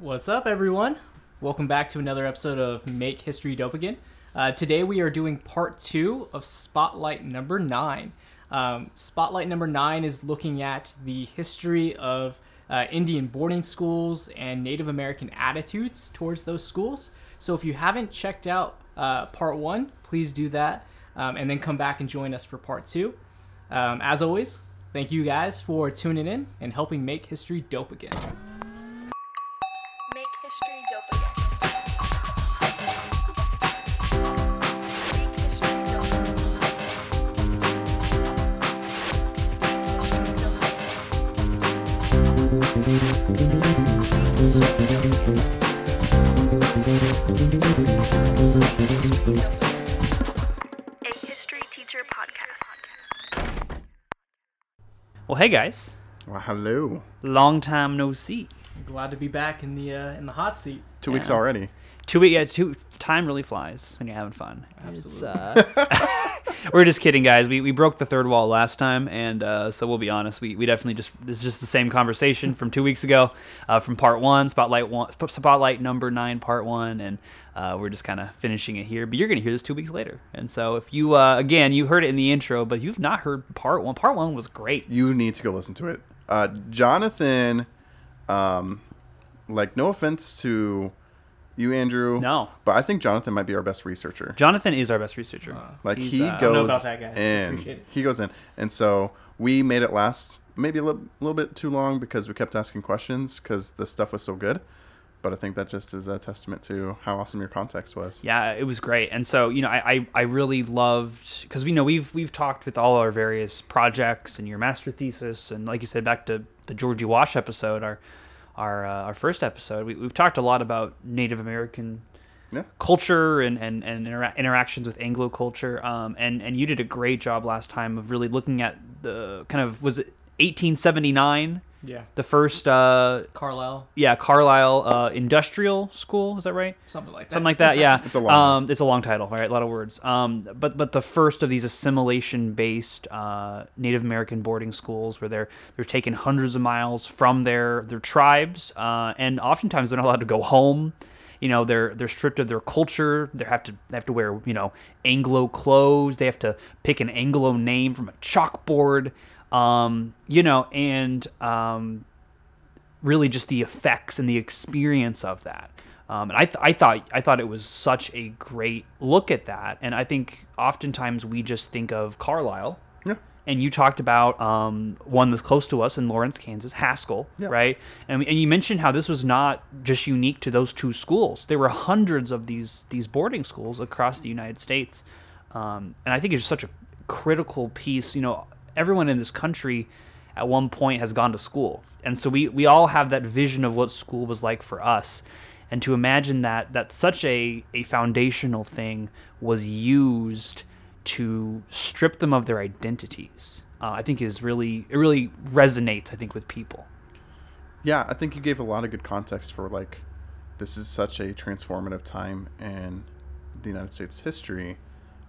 What's up, everyone? Welcome back to another episode of Make History Dope Again. Uh, today we are doing part two of Spotlight number nine. Um, Spotlight number nine is looking at the history of uh, Indian boarding schools and Native American attitudes towards those schools. So if you haven't checked out uh, part one, please do that um, and then come back and join us for part two. Um, as always, thank you guys for tuning in and helping make history dope again. Guys, Well, hello. long time no see. Glad to be back in the uh, in the hot seat. Two weeks already. Two week, yeah, two time really flies when you're having fun. It's, Absolutely. uh, we're just kidding, guys. We, we broke the third wall last time, and uh, so we'll be honest. We, we definitely just this is just the same conversation from two weeks ago, uh, from part one, spotlight one, spotlight number nine, part one, and uh, we're just kind of finishing it here. But you're gonna hear this two weeks later, and so if you uh, again you heard it in the intro, but you've not heard part one. Part one was great. You need to go listen to it. Uh, Jonathan, um, like, no offense to you, Andrew. No. But I think Jonathan might be our best researcher. Jonathan is our best researcher. Like he uh, goes know about that, guys. I in. appreciate it. He goes in, and so we made it last maybe a little, little bit too long because we kept asking questions because the stuff was so good. But I think that just is a testament to how awesome your context was. Yeah, it was great. And so, you know, I, I, I really loved because we know we've we've talked with all our various projects and your master thesis and like you said, back to the Georgie Wash episode, our our uh, our first episode, we, we've talked a lot about Native American Yeah. culture and and, and intera- interactions with Anglo culture. Um, and and you did a great job last time of really looking at the kind of was it 1879 Yeah. the first uh Carlisle, yeah Carlisle uh, industrial school is that right something like that. something like that. Yeah, It's a long Um, it's a long title, right? A lot of words. Um, but but the first of these assimilation-based uh, Native American boarding schools, where they're they're taken hundreds of miles from their their tribes, uh, and oftentimes they're not allowed to go home. You know, they're they're stripped of their culture. They have to they have to wear you know Anglo clothes. They have to pick an Anglo name from a chalkboard. Um, you know, and um, really just the effects and the experience of that. Um, and I, th- I thought I thought it was such a great look at that. And I think oftentimes we just think of Carlisle. Yeah. And you talked about um, one that's close to us in Lawrence, Kansas, Haskell, Yeah. right? And, and you mentioned how this was not just unique to those two schools. There were hundreds of these these boarding schools across the United States, um, and I think it's such a critical piece. You know, everyone in this country at one point has gone to school, and so we we all have that vision of what school was like for us, and to imagine that that such a a foundational thing was used to strip them of their identities. Uh, I think is really it really resonates. I think with people. Yeah, I think you gave a lot of good context for like this is such a transformative time in the United States history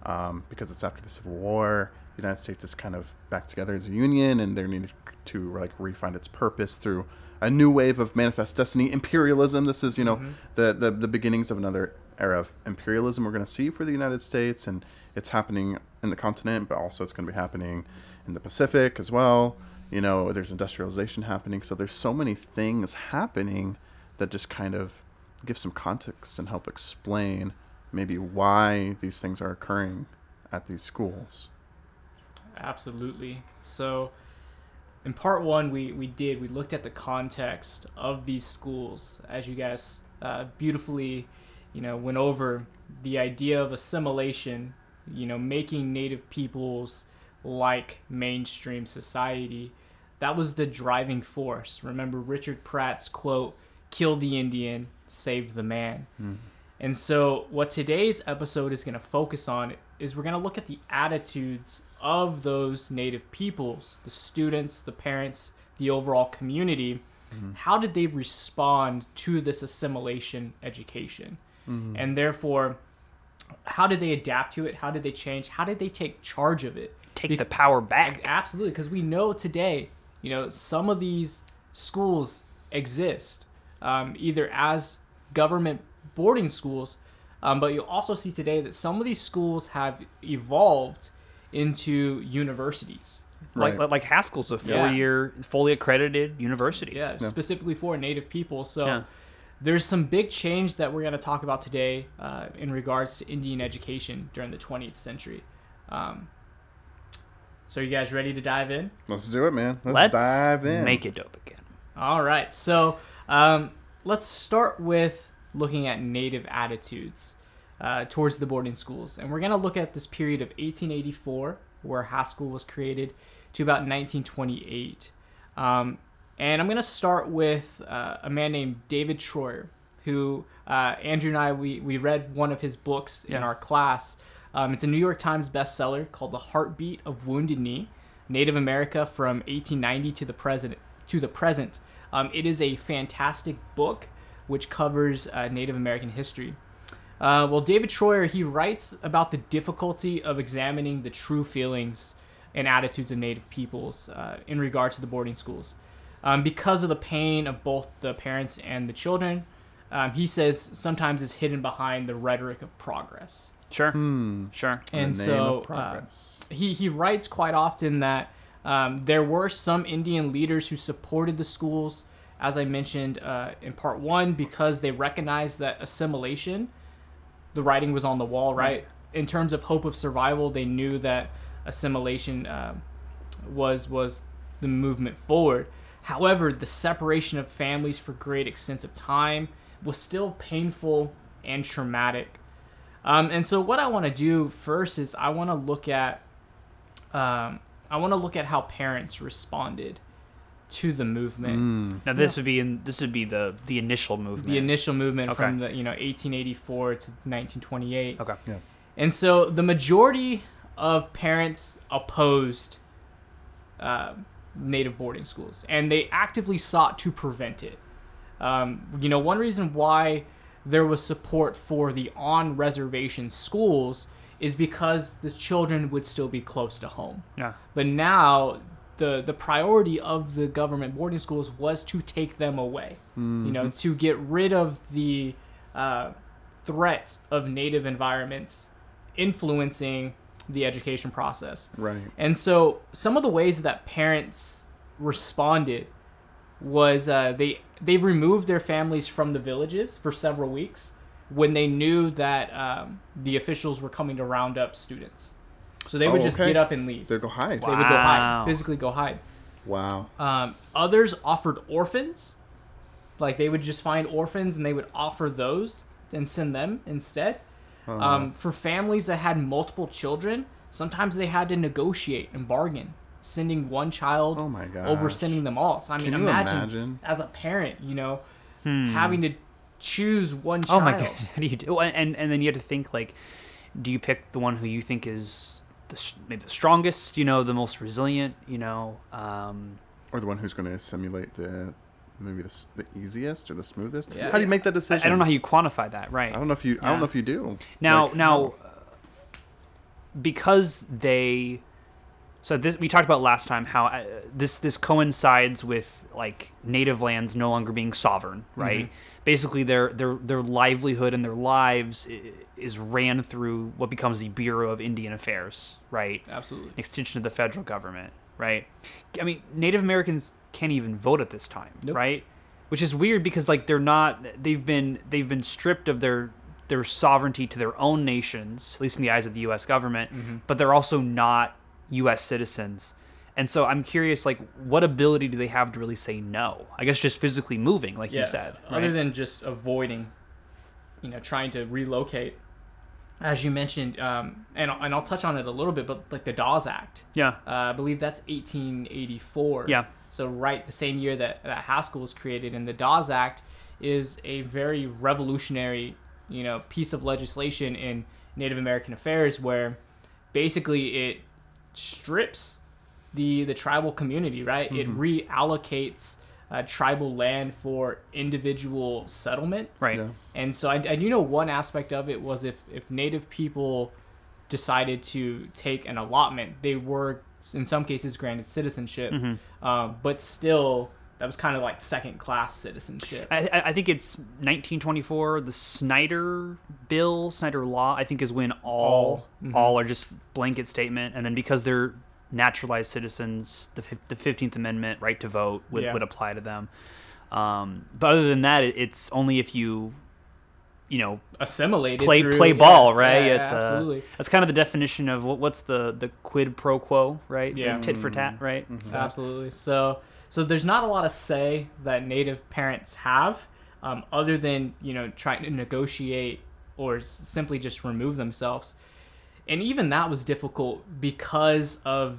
um, because it's after the Civil War. The United States is kind of back together as a union, and they're needed to like refine its purpose through a new wave of manifest destiny imperialism. This is you know mm-hmm. the, the the beginnings of another era of imperialism we're going to see for the United States, and it's happening in the continent, but also it's going to be happening in the Pacific as well. You know there's industrialization happening so there's so many things happening that just kind of give some context and help explain maybe why these things are occurring at these schools Absolutely. So, in part one, we, we did, we looked at the context of these schools as you guys uh, beautifully, you know, went over the idea of assimilation, you know, making native peoples like mainstream society. That was the driving force. Remember Richard Pratt's quote, kill the Indian, save the man. And so, what today's episode is going to focus on is we're going to look at the attitudes of those native peoples, the students, the parents, the overall community. How did they respond to this assimilation education? And therefore, how did they adapt to it? How did they change? How did they take charge of it? Take Be- the power back. Absolutely, because we know today, you know, some of these schools exist, um, either as government boarding schools, um, but you'll also see today that some of these schools have evolved into universities. Like Right. like Haskell's a Yeah. four-year, fully accredited university. Yeah, Yeah. specifically for Native people. So Yeah. there's some big change that we're going to talk about today uh, in regards to Indian education during the 20th century. Um, so you guys ready to dive in? Let's do it, man. Let's, Let's dive in. make it dope again. All right. So um, let's start with looking at Native attitudes uh, towards the boarding schools. And we're going to look at this period of 1884, where Haskell was created, to about 1928. Um, and I'm going to start with uh, a man named David Treuer, who uh, Andrew and I, we, we read one of his books in our class. Um, it's a New York Times bestseller called The Heartbeat of Wounded Knee, Native America from 1890 to the present. To the present. Um, it is a fantastic book which covers uh, Native American history. Uh, well, David Treuer he writes about the difficulty of examining the true feelings and attitudes of Native peoples uh, in regards to the boarding schools, um, because of the pain of both the parents and the children. Um, he says sometimes it's hidden behind the rhetoric of progress. Sure. Hmm. Sure. And so, of uh, progress. he he writes quite often that um, there were some Indian leaders who supported the schools, as I mentioned uh, in part one, because they recognized that assimilation, the writing was on the wall, right? In terms of hope of survival, they knew that assimilation um, was was the movement forward. However, the separation of families for great extents of time was still painful and traumatic. Um, and so, what I want to do first is I want to look at um, I want to look at how parents responded to the movement, Hmm. Now this would be in this would be the the initial movement. the initial movement Okay. from the you know 1884 to 1928. Okay. Yeah. And so the majority of parents opposed uh, native boarding schools, and they actively sought to prevent it. Um, you know, one reason why there was support for the on reservation schools is because the children would still be close to home. Yeah. But now the the priority of the government boarding schools was to take them away. You know, to get rid of the uh, threats of native environments influencing the education process. Right. And so some of the ways that parents responded was uh, they they removed their families from the villages for several weeks when they knew that um, the officials were coming to round up students. So they would Oh, just okay. get up and leave. They'd go hide. They would go hide, physically go hide. Wow. Um, others offered orphans, like they would just find orphans and they would offer those and send them instead. Uh, Um, for families that had multiple children, sometimes they had to negotiate and bargain, sending one child Oh my over gosh. sending them all. So I mean, you imagine, imagine? as a parent, you know, having to choose one Oh child. Oh my god. How do you do? And and then you have to think like, do you pick the one who you think is the, maybe the strongest? You know, the most resilient. You know. Um, or the one who's going to simulate the maybe the, the easiest or the smoothest. Yeah. How do you make that decision? I don't know how you quantify that. Right. I don't know if you. I don't know if you do. Now, Like, now, uh, because they, so this we talked about last time how uh, this this coincides with like native lands no longer being sovereign, right? Basically, their their their livelihood and their lives is ran through what becomes the Bureau of Indian Affairs, right? Absolutely. An extension of the federal government, right? I mean, Native Americans can't even vote at this time, Nope. right? Which is weird because like they're not they've been they've been stripped of their their sovereignty to their own nations, at least in the eyes of the US government, mm-hmm. but they're also not US citizens. And so I'm curious like what ability do they have to really say no? I guess just physically moving like you said, Other right? than just avoiding, you know, trying to relocate, as you mentioned, um, and and I'll touch on it a little bit, but like the Dawes Act, yeah. uh, I believe that's 1884. Yeah. So right, the same year that that Haskell was created, and the Dawes Act is a very revolutionary, you know, piece of legislation in Native American affairs, where basically it strips the the tribal community, right? It reallocates uh, tribal land for individual settlement. Right. Yeah. And so I, I do know one aspect of it was if, if Native people decided to take an allotment, they were in some cases granted citizenship, um, but still that was kind of like second class citizenship. I, I I think it's 1924. The Snyder Bill, Snyder Law, I think is when all All, all, mhm. are just blanket statement, and then because they're naturalized citizens, the the 15th Amendment right to vote would, Yeah. would apply to them. Um, but other than that, it, it's only if you, you know, Assimilated. play through- play yeah, ball, right? yeah, it's uh, absolutely. that's kind of the definition of what, what's the the quid pro quo, right? The Yeah. tit for tat, right? Mhm. So- Absolutely. So so there's not a lot of say that native parents have, um, other than you know trying to negotiate or s- simply just remove themselves, and even that was difficult because of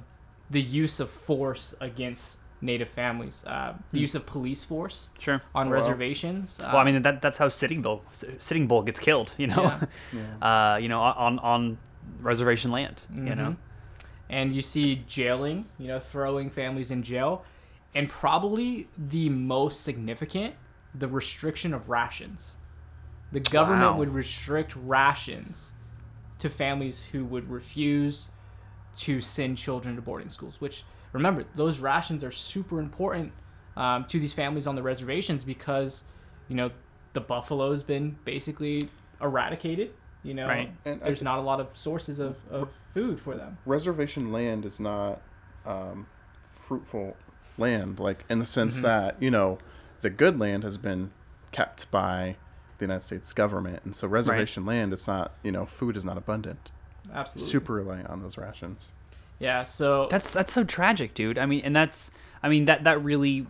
the use of force against native families, uh, the use of police force Sure. on Oh, reservations. Well, I mean that that's how Sitting Bull Sitting Bull gets killed, you know. Yeah. Yeah. uh, you know, on on reservation land, you know. And you see jailing, you know, throwing families in jail, and probably the most significant, the restriction of rations. The government Wow. would restrict rations to families who would refuse to send children to boarding schools. Which remember, those rations are super important um, to these families on the reservations because, you know, the buffalo's been basically eradicated. You know, Right. And there's thi- not a lot of sources of, of food for them. reservation land is not um, fruitful land, like in the sense Mhm. that you know the good land has been kept by the United States government, and so reservation land, it's not you know food is not abundant. Absolutely. Super reliant on those rations. Yeah. So That's that's so tragic, dude. I mean, and that's I mean that that really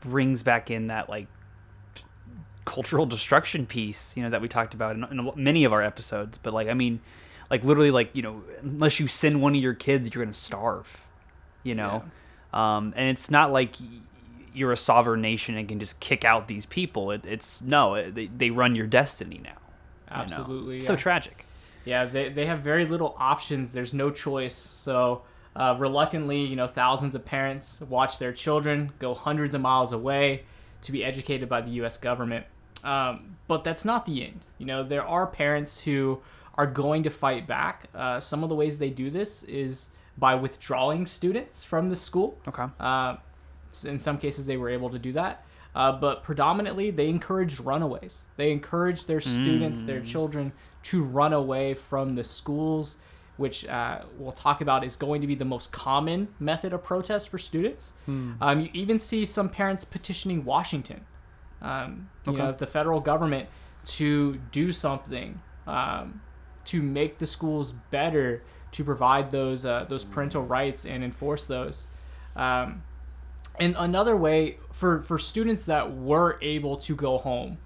brings back in that like cultural destruction piece, you know, that we talked about in, in many of our episodes. But like, I mean, like literally, like you know, unless you send one of your kids, you're gonna starve. You know, um, and it's not like y- you're a sovereign nation and can just kick out these people. It, it's no, it, they they run your destiny now. you know? Absolutely. So tragic. Yeah, they, they have very little options. There's no choice. So, uh, reluctantly, you know, thousands of parents watch their children go hundreds of miles away to be educated by the U.S. government. Um, but that's not the end. You know, there are parents who are going to fight back. Uh, some of the ways they do this is by withdrawing students from the school. Okay. Uh, in some cases, they were able to do that. Uh, but predominantly, they encouraged runaways. They encouraged their students, their children, to run away from the schools, which uh, we'll talk about is going to be the most common method of protest for students. Um, you even see some parents petitioning Washington, um, you Okay. know, the federal government to do something um, to make the schools better, to provide those uh, those parental rights and enforce those. Um, and another way for for students that were able to go home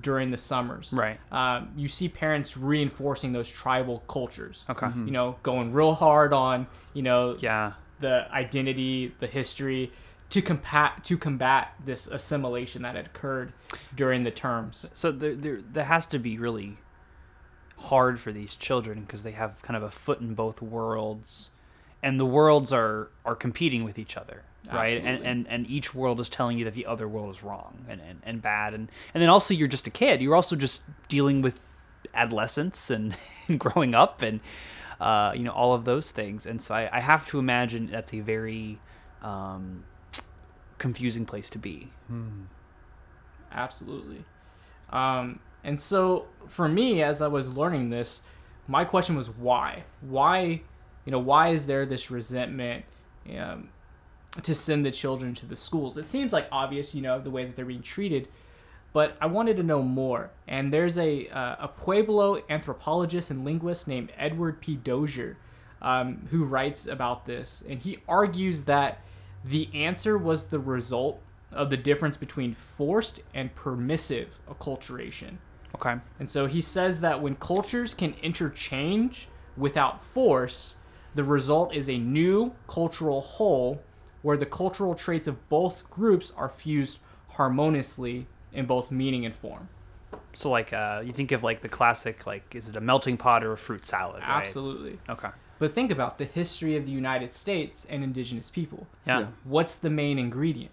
during the summers, Right. Um, you see parents reinforcing those tribal cultures. Okay. You know, going real hard on you know Yeah. the identity, the history, to combat to combat this assimilation that had occurred during the terms. So there, there, there has to be really hard for these children because they have kind of a foot in both worlds, and the worlds are are competing with each other, right? And, Absolutely. and and each world is telling you that the other world is wrong and, and, and bad, and and then also you're just a kid. You're also just dealing with adolescence and, growing up and uh, you know all of those things. And so I, I have to imagine that's a very um, confusing place to be. Absolutely. Um, and so for me, as I was learning this, my question was why? Why, you know, why is there this resentment um, to send the children to the schools? It seems like obvious, you know, the way that they're being treated, but I wanted to know more. And there's a uh, a Pueblo anthropologist and linguist named Edward P. Dozier um, who writes about this, and he argues that the answer was the result of the difference between forced and permissive acculturation. Okay. And so he says that when cultures can interchange without force, the result is a new cultural whole where the cultural traits of both groups are fused harmoniously in both meaning and form. So like uh, you think of like the classic like is it a melting pot or a fruit salad? Right? Absolutely. Okay. But think about the history of the United States and indigenous people. Yeah. Yeah. What's the main ingredient?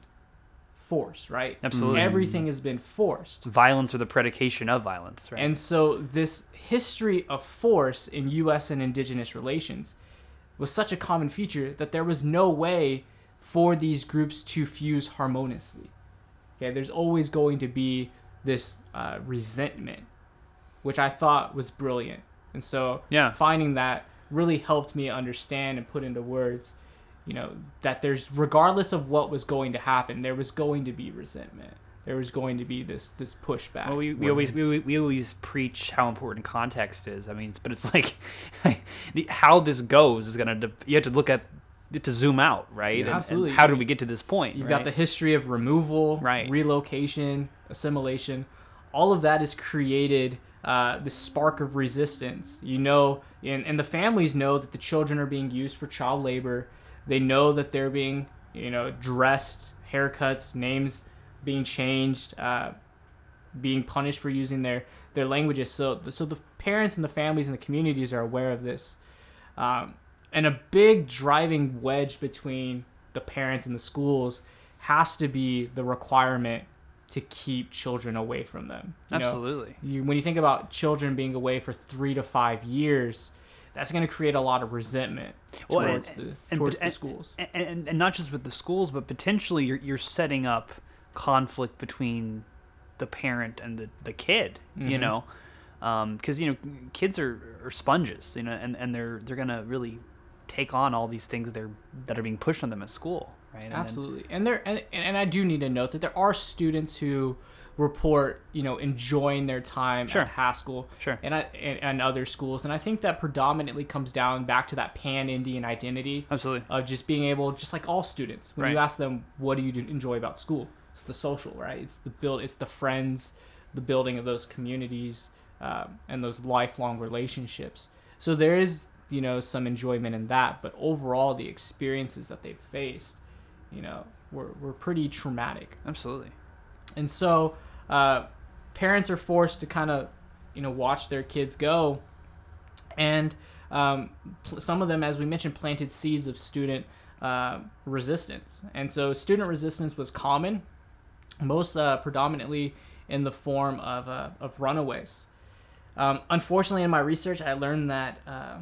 Force, right? Absolutely. Everything has been forced. Violence or the predication of violence, right? And so this history of force in US and indigenous relations was such a common feature that there was no way for these groups to fuse harmoniously. Okay, there's always going to be this uh, resentment, which I thought was brilliant. And so Yeah. finding that really helped me understand and put into words, you know, that there's regardless of what was going to happen, there was going to be resentment. There was going to be this this pushback. Well, we, we always we, we always preach how important context is. I mean, it's, but it's like the, how this goes is gonna. De- you have to look at to zoom out, right? And- and absolutely. how did we get to this point? You've right? got the history of removal, Right. relocation, assimilation. All of that has created uh, this spark of resistance. You know, and, and the families know that the children are being used for child labor. They know that they're being, you know, dressed, haircuts, names being changed, uh, being punished for using their, their languages. So, so the parents and the families and the communities are aware of this. Um, and a big driving wedge between the parents and the schools has to be the requirement to keep children away from them. You know, Absolutely. you, when you think about children being away for three to five years, that's going to create a lot of resentment Well, and- towards the and- towards and- the schools. and, and, and not just with the schools, but potentially you're, you're setting up conflict between the parent and the, the kid, you Mhm. know, because you know kids are, are sponges, you know, and, and they're they're gonna really take on all these things they're that are being pushed on them at school, right? And then- Absolutely, and there and, and I do need to note that there are students who report, you know, enjoying their time Sure. at Haskell, Sure. and, I, and and other schools, and I think that predominantly comes down back to that pan Indian identity absolutely, of just being able, just like all students, when you ask them, "What do you enjoy about school?" It's the social, right? It's the build, it's the friends, the building of those communities, um, and those lifelong relationships. So there is, you know, some enjoyment in that, but overall, the experiences that they've faced, you know, were were pretty traumatic. absolutely. And so uh, parents are forced to kind of, you know, watch their kids go. And um, pl- some of them, as we mentioned, planted seeds of student uh, resistance. And so student resistance was common, most uh, predominantly in the form of, uh, of runaways. Um, unfortunately, in my research, I learned that uh,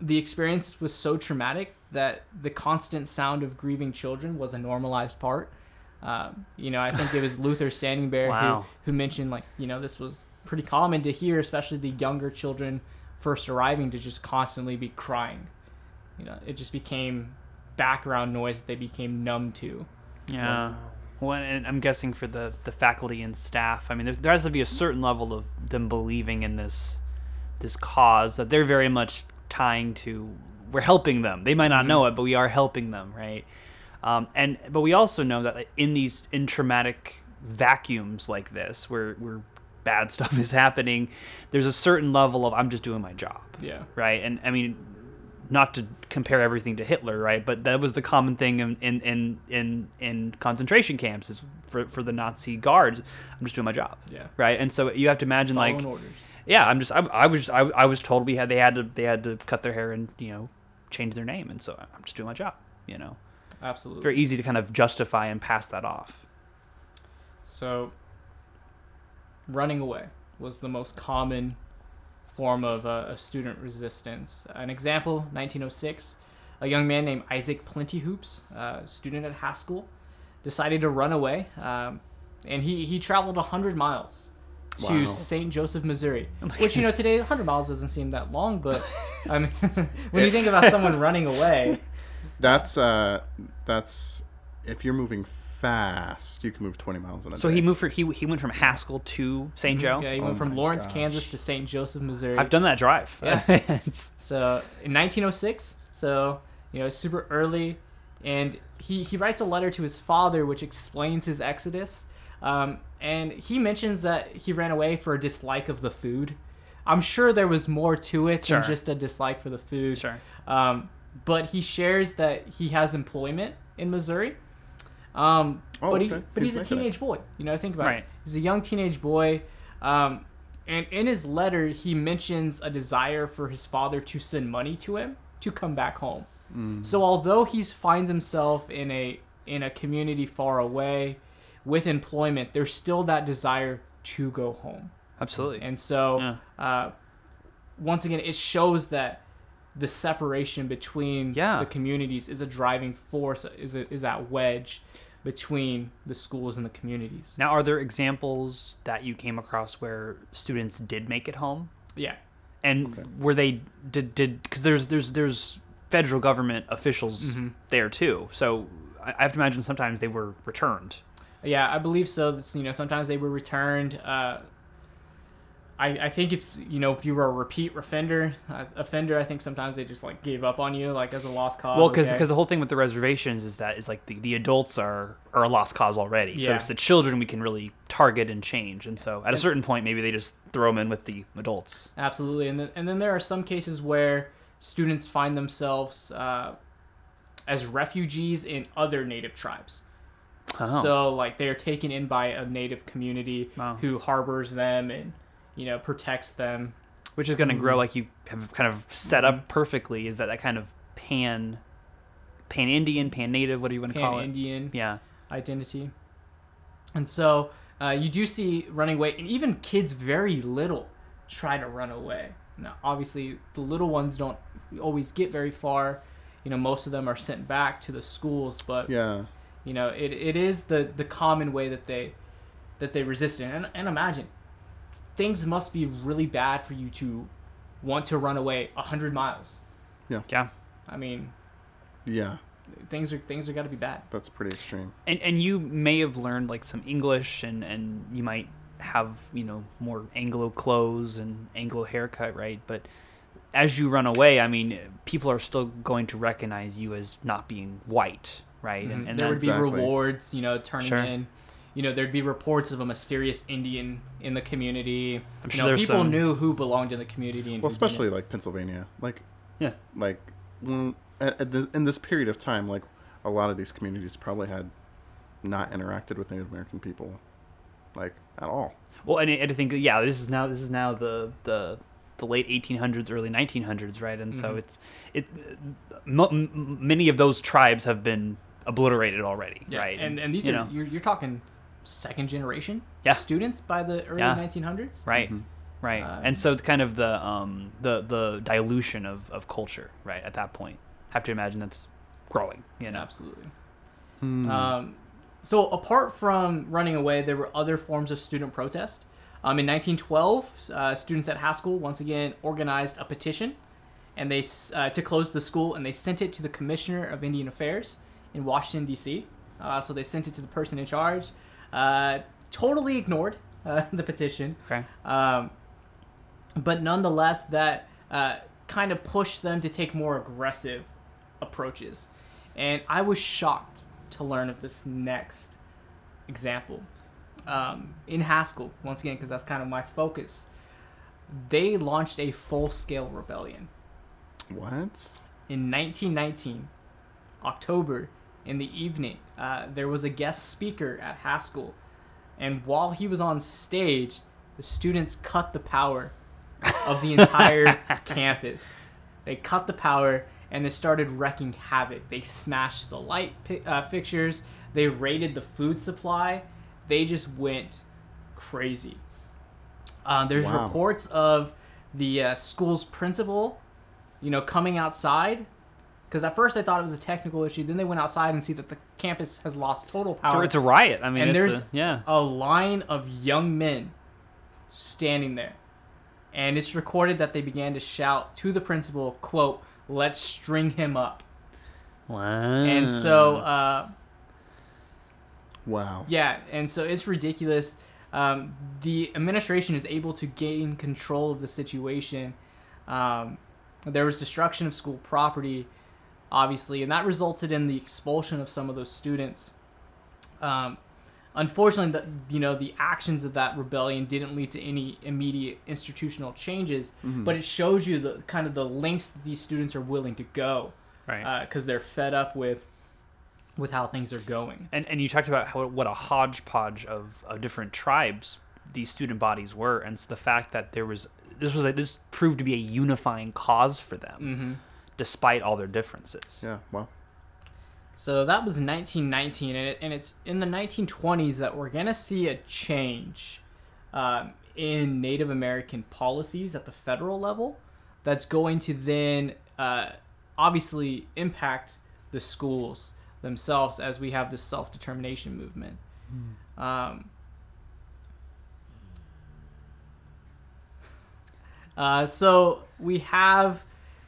the experience was so traumatic that the constant sound of grieving children was a normalized part. Um, you know, I think it was Luther Standing Bear Wow. who, who mentioned like you know this was pretty common to hear, especially the younger children first arriving to just constantly be crying. You know, it just became background noise that they became numb to. Yeah. Well, and I'm guessing for the, the faculty and staff, I mean, there, there has to be a certain level of them believing in this this cause that they're very much tying to. We're helping them. They might not know it, but we are helping them, right? Um, and but we also know that in these in traumatic vacuums like this, where where bad stuff is happening, there's a certain level of I'm just doing my job Yeah. right? And I mean, not to compare everything to Hitler, right? But that was the common thing in in in in, in concentration camps is for for the Nazi guards. I'm just doing my job, Yeah. right? And so you have to imagine Following like, orders. Yeah, I'm just I, I was just I, I was told we had they had to they had to cut their hair and you know change their name, and so I'm just doing my job, you know. Absolutely. Very easy to kind of justify and pass that off. So, running away was the most common form of, uh, of student resistance. An example, 1906, a young man named Isaac Plentyhoops, a student at Haskell, decided to run away, um, and he, he traveled 100 miles to Wow. St. Joseph, Missouri. Oh my Which, you know, goodness. today 100 miles doesn't seem that long, but I mean, when you think about someone running away, That's uh, that's if you're moving fast, you can move 20 miles an hour. So day. he moved for he he went from Haskell to St. Joe. Mm-hmm. yeah, he Oh went from Lawrence, gosh. Kansas to St. Joseph, Missouri. I've done that drive. Yeah. So in 1906, so you know, super early, and he he writes a letter to his father which explains his exodus, um, and he mentions that he ran away for a dislike of the food. I'm sure there was more to it Sure. than just a dislike for the food. Sure. Um, but he shares that he has employment in Missouri. Um, Oh, but he, okay. but He's he's, a teenage boy. You know, think about Right. it. He's a young teenage boy. Um, and in his letter, he mentions a desire for his father to send money to him to come back home. So although he finds himself in a in a community far away with employment, there's still that desire to go home. Absolutely. And so, Yeah. uh, once again, it shows that the separation between Yeah. the communities is a driving force, is a, is that wedge between the schools and the communities. Now, are there examples that you came across where students did make it home? Yeah. And Okay. were they did did because there's there's there's federal government officials Mhm. there too. So I I have to imagine sometimes they were returned. Yeah, I believe so. That's, you know, sometimes they were returned. Uh, I, I think if you know if you were a repeat offender, uh, offender, I think sometimes they just like gave up on you, like as a lost cause. well, because okay. the whole thing with the reservations is that is like the, the adults are are a lost cause already. yeah. So it's the children we can really target and change. And so at a certain point, maybe they just throw them in with the adults. Absolutely, and then, and then there are some cases where students find themselves uh, as refugees in other native tribes. Oh. So like they are taken in by a native community Wow. who harbors them and you know protects them. which is going to grow Mm-hmm. like you have kind of set up perfectly is that that kind of pan pan indian pan native what do you want to call Pan it Indian yeah identity, and so uh, you do see running away, and even kids very little try to run away. Now, obviously, the little ones don't always get very far. You know, most of them are sent back to the schools, but Yeah. You know it, it is the the common way that they that they resist it and, and imagine things must be really bad for you to want to run away 100 miles yeah Yeah. i mean Yeah. things are things are got to be bad That's pretty extreme. and and you may have learned like some english and and you might have you know more anglo clothes and anglo haircut right but as you run away i mean people are still going to recognize you as not being white right Mhm. and, and there would be Exactly. rewards you know turning Sure. in you know there'd be reports of a mysterious indian in the community I'm you sure know, people some- knew who belonged in the community and Well, who didn't. especially like Pennsylvania. Like, yeah like when at, at the, in this period of time, like a lot of these communities probably had not interacted with Native American people, like at all. Well, and I, and I think yeah, this is now this is now the the the late 1800s, early 1900s, right? And so Mhm. it's it m- m- many of those tribes have been obliterated already, yeah. right? and and these you are know, you're, you're talking second generation Yeah. students by the early Yeah. 1900s right, Mhm. right. Um, and so it's kind of the um the the dilution of of culture, right? At that point, have to imagine that's growing, you know. absolutely Hmm. Um, so apart from running away, there were other forms of student protest. Um, in 1912, uh, students at Haskell once again organized a petition, and they uh, to close the school, and they sent it to the Commissioner of Indian Affairs in Washington D.C. Uh, so they sent it to the person in charge. Uh, totally ignored uh, the petition. Okay. Um, but nonetheless, that uh, kind of pushed them to take more aggressive approaches. And I was shocked to learn of this next example. Um, in Haskell, once again, because that's kind of my focus, they launched a full scale rebellion. what? In 1919, October, in the evening, uh, there was a guest speaker at Haskell. And while he was on stage, the students cut the power of the entire campus. They cut the power and they started wrecking havoc. They smashed the light pi- uh, fixtures. They raided the food supply. They just went crazy. Uh, there's Wow. reports of the uh, school's principal, you know, coming outside. Because at first I thought it was a technical issue. Then they went outside and see that the campus has lost total power. So it's a riot. I mean, and it's there's a, yeah. a line of young men standing there and it's recorded that they began to shout to the principal quote let's string him up Wow. and so uh, Wow. yeah and so it's ridiculous um, the administration is able to gain control of the situation um, there was destruction of school property obviously and that resulted in the expulsion of some of those students um, unfortunately the, you know the actions of that rebellion didn't lead to any immediate institutional changes Mhm. but it shows you the kind of the lengths that these students are willing to go right. because they're fed up with with how things are going and and you talked about how what a hodgepodge of, of different tribes these student bodies were, and so the fact that there was this was a, this proved to be a unifying cause for them, mm-hmm. Despite all their differences. Yeah. well. So that was 1919, and, it, and it's in the 1920s that we're gonna see a change um, in Native American policies at the federal level. That's going to then uh, obviously impact the schools. themselves as we have this self determination movement. Um, uh, so we have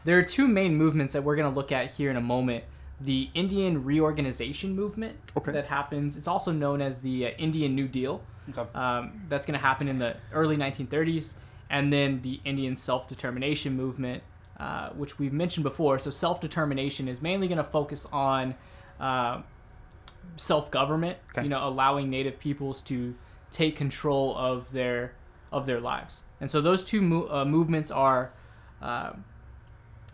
there are two main movements that we're going to look at here in a moment. The Indian reorganization movement Okay. that happens. It's also known as the uh, Indian New Deal. Okay. Um, that's going to happen in the early 1930s, and then the Indian self-determination movement, uh, which we've mentioned before. So self-determination is mainly going to focus on uh, self-government. Okay. You know, allowing Native peoples to take control of their of their lives. And so those two mo- uh, movements are uh,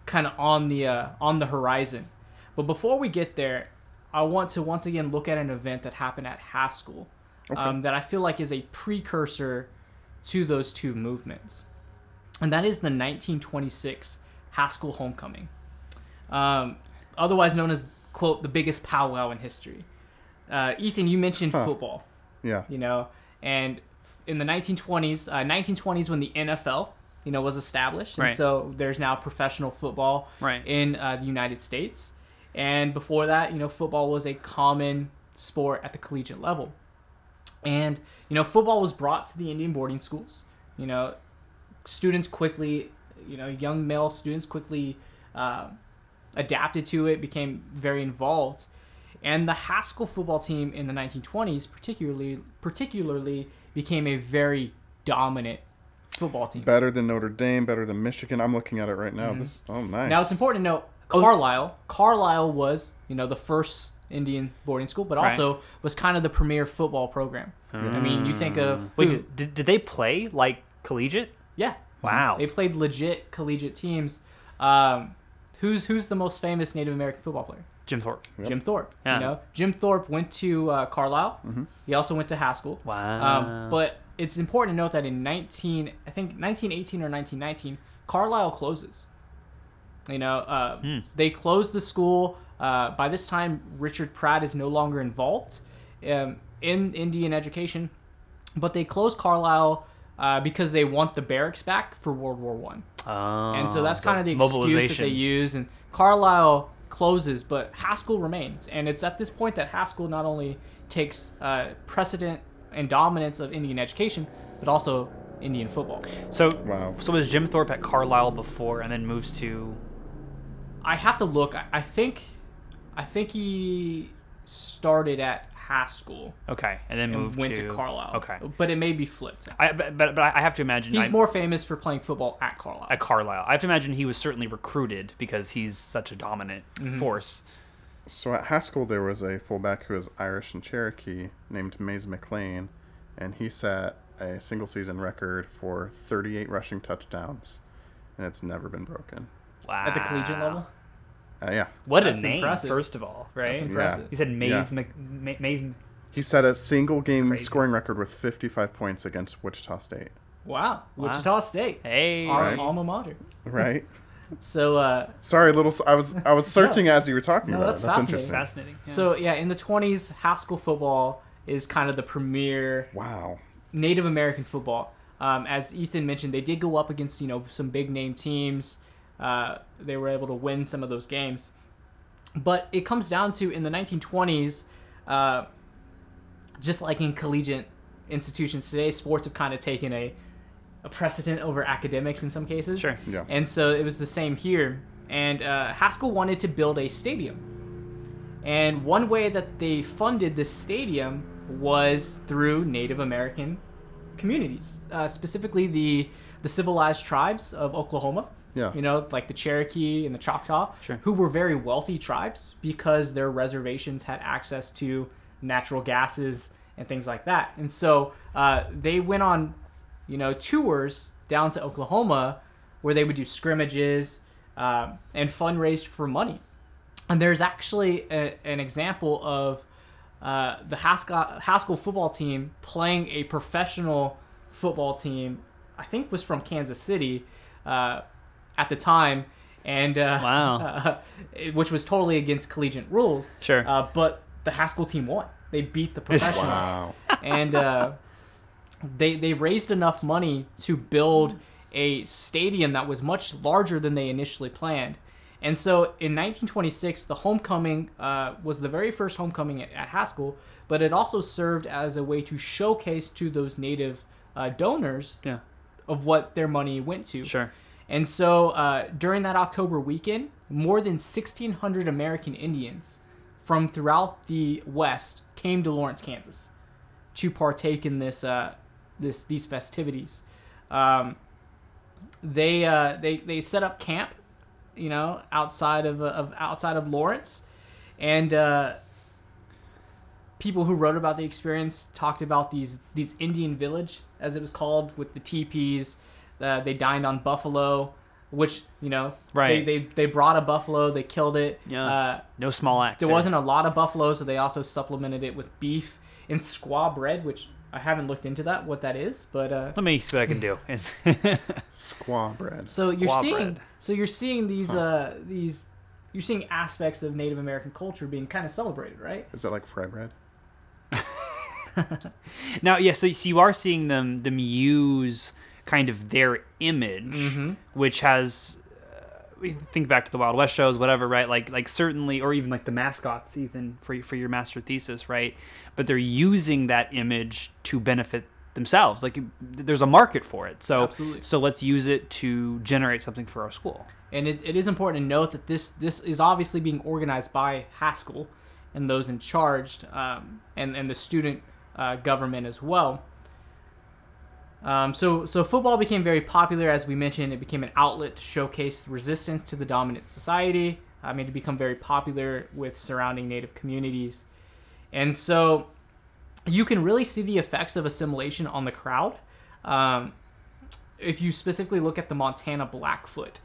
kind of on the uh, on the horizon. But before we get there, I want to once again look at an event that happened at Haskell um, that I feel like is a precursor to those two movements, and that is the 1926 Haskell Homecoming, um, otherwise known as quote the biggest powwow in history. Uh, Ethan, you mentioned Huh. football Yeah. you know and in the 1920s uh, 1920s when the nfl you know was established. And Right. so there's now professional football Right. in uh, the united states. And before that you know football was a common sport at the collegiate level. And you know football was brought to the indian boarding schools. You know students quickly you know young male students quickly uh, adapted to it became very involved. And the Haskell football team in the 1920s particularly particularly became a very dominant football team Better than Notre Dame, better than Michigan. I'm looking at it right now. This oh nice. Mm-hmm. now it's important to note Carlisle Carlisle was you know the first Indian boarding school but Right. also was kind of the premier football program I mean you think of Wait, who? did, did, did they play like collegiate? yeah Wow. They played legit collegiate teams. Um, who's who's the most famous Native American football player? Jim Thorpe. Yep. Jim Thorpe. Yeah. You know, Jim Thorpe went to uh, Carlisle. He also went to Haskell. Wow. Um, but it's important to note that in 19, I think 1918 or 1919, Carlisle closes. You know, uh, Hmm. they closed the school. Uh, by this time, Richard Pratt is no longer involved um, in Indian education, but they closed Carlisle uh, because they want the barracks back for World War One and so that's kind of the excuse that they use. And Carlisle closes, but Haskell remains. And it's at this point that Haskell not only takes uh, precedent and dominance of Indian education, but also Indian football. So Wow. So was Jim Thorpe at Carlisle before, and then moves to? I have to look. I, I think, I think he started at Haskell Okay, and then and moved went to, Carlisle. Okay. but it may be flipped. I but but, but I have to imagine He's I- more famous for playing football at Carlisle. at Carlisle. I have to imagine he was certainly recruited because he's such a dominant Mm-hmm. force. So at Haskell, there was a fullback who was Irish and Cherokee named Mayes McLain, and he set a single season record for 38 rushing touchdowns, and it's never been broken. Wow. at the collegiate level. Uh, yeah, What That's a name, impressive. first of all, right? That's impressive. He said Maze, Yeah. Mc, Ma- Maze. he set a single game scoring record with 55 points against Wichita State. Wow, Wichita State, Hey, our Right. alma mater. Right? So, uh, Sorry, little. I was I was searching as you were talking No, about that's it. That's fascinating. interesting. fascinating. yeah. So yeah, in the 20s, Haskell football is kind of the premier Wow. Native American football. Um, as Ethan mentioned, they did go up against you know some big name teams. Uh, they were able to win some of those games, but it comes down to in the 1920s, uh, just like in collegiate institutions today, sports have kind of taken a a precedent over academics in some cases. Sure. Yeah. And so it was the same here. And uh, Haskell wanted to build a stadium. And one way that they funded this stadium was through Native American communities, uh, specifically the the civilized tribes of Oklahoma. Yeah. You know, like the Cherokee and the Choctaw, Sure. who were very wealthy tribes because their reservations had access to natural gases and things like that. And so uh, they went on, you know, tours down to Oklahoma where they would do scrimmages um, and fundraise for money. And there's actually a, an example of uh, the Haskell, Haskell football team playing a professional football team. I think was from Kansas City uh, at the time, and uh, Wow. it- which was totally against collegiate rules. Sure. Uh, but the Haskell team won. They beat the professionals Wow. and uh, they they raised enough money to build a stadium that was much larger than they initially planned, And so in 1926, the homecoming uh, was the very first homecoming at, at Haskell, but it also served as a way to showcase to those native uh, donors Yeah. of what their money went to. Sure. And so uh, during that October weekend, more than 1,600 American Indians from throughout the West came to Lawrence, Kansas, to partake in this uh, this these festivities. Um, they uh, they they set up camp, you know, outside of, of outside of Lawrence, and uh, people who wrote about the experience talked about these these Indian village, as it was called, with the teepees. Uh, they dined on buffalo, which you know, Right. They, they they brought a buffalo, they killed it. Yeah. Uh, No small act. there wasn't a lot of buffalo, so they also supplemented it with beef and squaw bread, which I haven't looked into that what that is, but uh, Let me see what I can do. It's- Squaw bread. so you're squaw seeing bread. so you're seeing these uh these you're seeing aspects of Native American culture being kind of celebrated, right? Is that like fry bread? now, yeah, so, so you are seeing them them use kind of their image, Mm-hmm. which has. Think back to the Wild West shows, whatever, right? Like, like certainly, or even like the mascots, Ethan, for for your master thesis, right? But they're using that image to benefit themselves. Like, there's a market for it. So, Absolutely. so let's use it to generate something for our school. And it, it is important to note that this this is obviously being organized by Haskell and those in charge, um, and and the student uh, government as well. Um, so so football became very popular, as we mentioned. It became an outlet to showcase resistance to the dominant society. I mean, to become very popular with surrounding Native communities, and so you can really see the effects of assimilation on the crowd. Um, if you specifically look at the Montana Blackfoot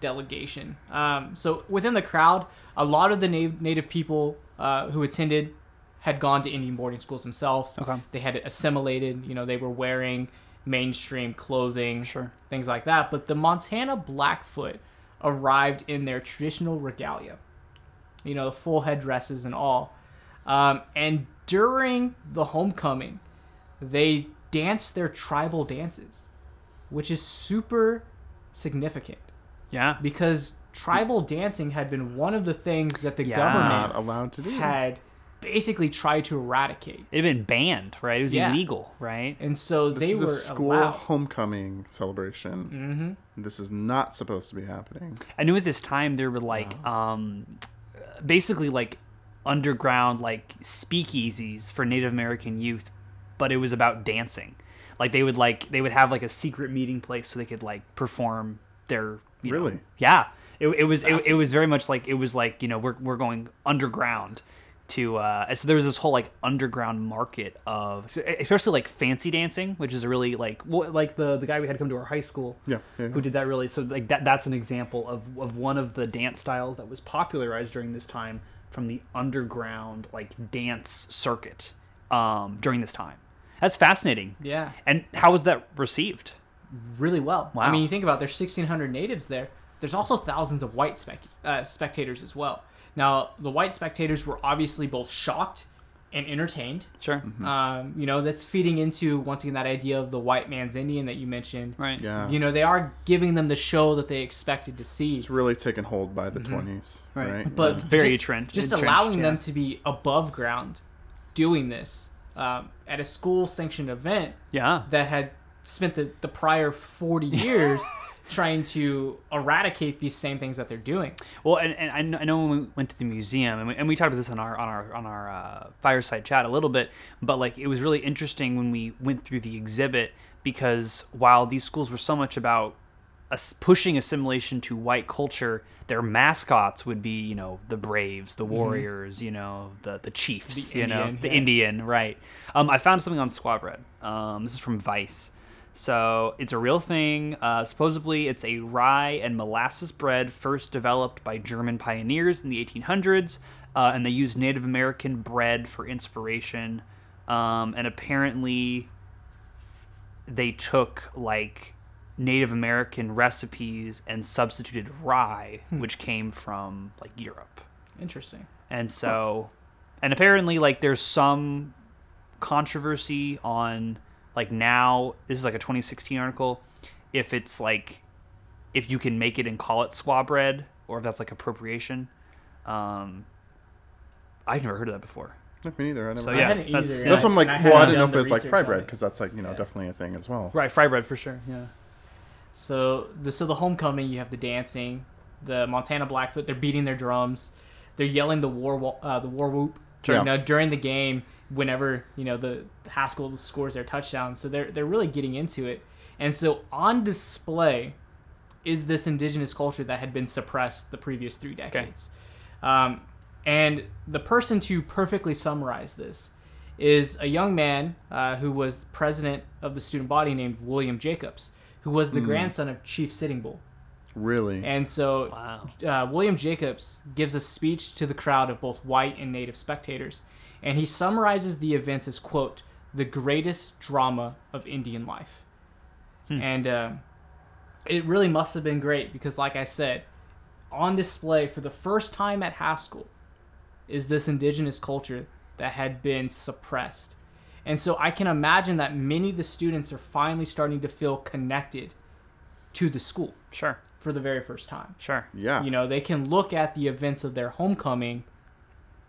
delegation. Um, so within the crowd, a lot of the na- native people uh, who attended had gone to Indian boarding schools themselves. Okay. They had assimilated. You know, they were wearing mainstream clothing, Sure. things like that. But the Montana Blackfoot arrived in their traditional regalia. You know, the full headdresses and all. Um, and during the homecoming, they danced their tribal dances, which is super significant Yeah. because tribal dancing had been one of the things that the Yeah. Government allowed to do. had basically tried to eradicate. It had been banned, right? It was Yeah. illegal, right? And so This they is were a school allowed. homecoming celebration. hmm This is not supposed to be happening. I knew at this time there were like um basically like underground like speakeasies for Native American youth, but it was about dancing. Like they would like they would have like a secret meeting place so they could like perform their you know- Really? yeah. It, it was it, it was very much like it was like you know we're we're going underground to uh so there was this whole like underground market of especially like fancy dancing which is a really like wh- like the the guy we had come to our high school Yeah. yeah, who did that really so like that that's an example of, of one of the dance styles that was popularized during this time from the underground like dance circuit um, during this time that's fascinating Yeah, and how was that received really well. wow. I mean, you think about it, there's 1,600 natives there. There's also thousands of white spec- uh, spectators as well. Now, the white spectators were obviously both shocked and entertained. sure Um, you know, that's feeding into once again that idea of the white man's Indian that you mentioned. right Yeah. You know, they are giving them the show that they expected to see. It's really taken hold by the 20s. Right. Right. but It's very just, entren- just entrenched, allowing them to be above ground doing this um, at a school sanctioned event yeah that had spent the, the prior 40 years trying to eradicate these same things that they're doing Well, and, and I, know, when we went to the museum, and we, and we talked about this on our on our on our uh, fireside chat a little bit, but like it was really interesting when we went through the exhibit because while these schools were so much about pushing assimilation to white culture, their mascots would be you know the Braves, the Warriors, you know the the Chiefs, The you know the yeah. Indian, right? Um, I found something on squaw bread. Um, this is from Vice. So it's a real thing. Uh, supposedly, it's a rye and molasses bread first developed by German pioneers in the 1800s, uh, and they used Native American bread for inspiration. Um, and apparently, they took like Native American recipes and substituted rye, which came from like Europe. interesting And so, and apparently, like, there's some controversy on, like, now, this is like a 2016 article, if it's like, if you can make it and call it squaw bread or if that's like appropriation. Um, I've never heard of that before. No, me neither. I never. So, I yeah, hadn't that's- either, yeah. That's what I'm like. I well, I hadn't didn't know if the it was like fry bread because that's like you know Yeah. definitely a thing as well. Right, fry bread for sure. Yeah. So the so the homecoming, you have the dancing, the Montana Blackfoot. They're beating their drums, they're yelling the war uh, the war whoop during Yeah. uh, during the game. Whenever you know the Haskell scores their touchdown, so they're they're really getting into it. And so on display is this indigenous culture that had been suppressed the previous three decades. Um, and the person to perfectly summarize this is a young man uh, who was president of the student body named William Jacobs, who was the grandson of Chief Sitting Bull. Really? And so Wow. uh, William Jacobs gives a speech to the crowd of both white and native spectators, and he summarizes the events as quote the greatest drama of Indian life, and uh, it really must have been great because, like I said, on display for the first time at Haskell is this indigenous culture that had been suppressed. And so I can imagine that many of the students are finally starting to feel connected to the school Sure. for the very first time. Sure. yeah. You know, they can look at the events of their homecoming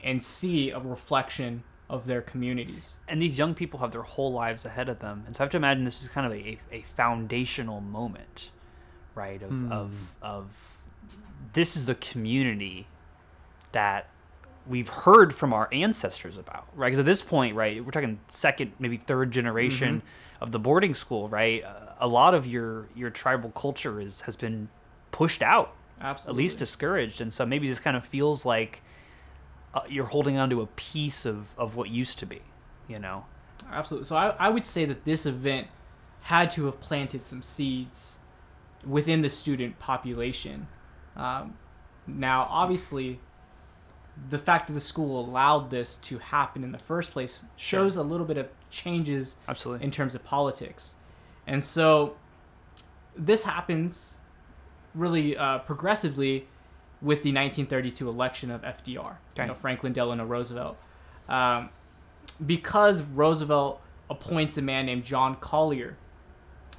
and see a reflection of their communities. and these young people have their whole lives ahead of them. And so i have to imagine this is kind of a, a foundational moment right of, of of this is the community that we've heard from our ancestors about right? Because at this point right we're talking second maybe third generation of the boarding school right Uh, a lot of your your tribal culture is has been pushed out Absolutely. at least discouraged. And so maybe this kind of feels like uh, you're holding on to a piece of of what used to be you know Absolutely. So I, I would say that this event had to have planted some seeds within the student population. Um, now, obviously, the fact that the school allowed this to happen in the first place shows a little bit of changes Absolutely. in terms of politics. And so this happens really uh, progressively with the 1932 election of FDR, Okay. you know, Franklin Delano Roosevelt. Um, because Roosevelt appoints a man named John Collier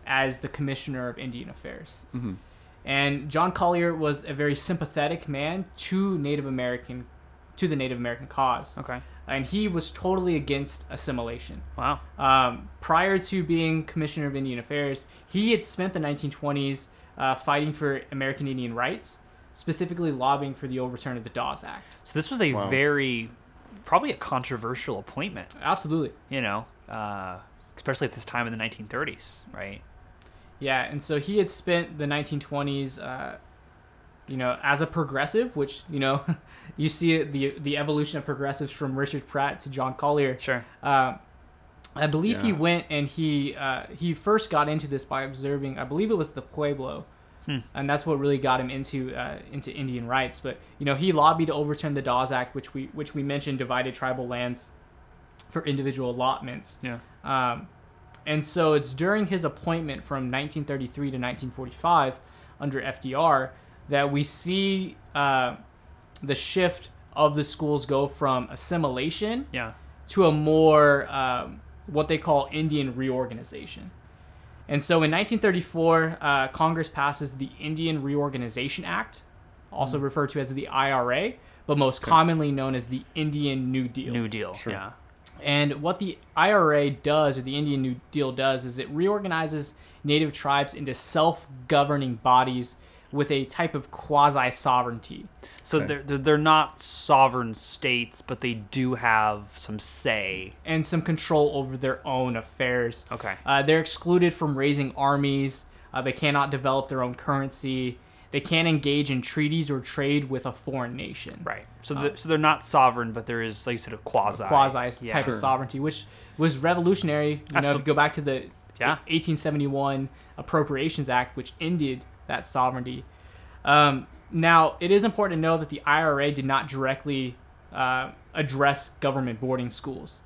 as the Commissioner of Indian Affairs. Mhm. And John Collier was a very sympathetic man to Native American, to the Native American cause. Okay. And he was totally against assimilation. Wow. Um, prior to being Commissioner of Indian Affairs, he had spent the 1920s uh, fighting for American Indian rights, specifically lobbying for the overturn of the Dawes Act. So this was a Wow. very, probably a controversial appointment. Absolutely. You know, uh, especially at this time in the 1930s, right? Yeah, and so he had spent the 1920s, uh, you know, as a progressive, which you know, you see the the evolution of progressives from Richard Pratt to John Collier. Sure. Uh, I believe he went and he uh, he first got into this by observing. I believe it was the Pueblo, Hmm. and that's what really got him into uh, into Indian rights. But you know, he lobbied to overturn the Dawes Act, which we which we mentioned divided tribal lands for individual allotments. Yeah. Um, and so it's during his appointment from 1933 to 1945 under FDR that we see uh, the shift of the schools go from assimilation Yeah. to a more um, what they call Indian reorganization. And so in 1934, uh, Congress passes the Indian Reorganization Act, also referred to as the IRA, but most commonly known as the Indian New Deal. New Deal. Sure. Yeah. And what the IRA does, or the Indian New Deal does, is it reorganizes native tribes into self governing bodies with a type of quasi sovereignty. So Okay. they're, they're they're not sovereign states, but they do have some say. and some control over their own affairs. Okay. Uh, they're excluded from raising armies. Uh, they cannot develop their own currency. They can't engage in treaties or trade with a foreign nation. Right. So the, so they're not sovereign, but there is like you said a quasi Quasi Yeah. type of sovereignty, which was revolutionary. You know, if you go back to the Yeah. 1871 Appropriations Act, which ended that sovereignty. Um, now, it is important to know that the IRA did not directly uh, address government boarding schools,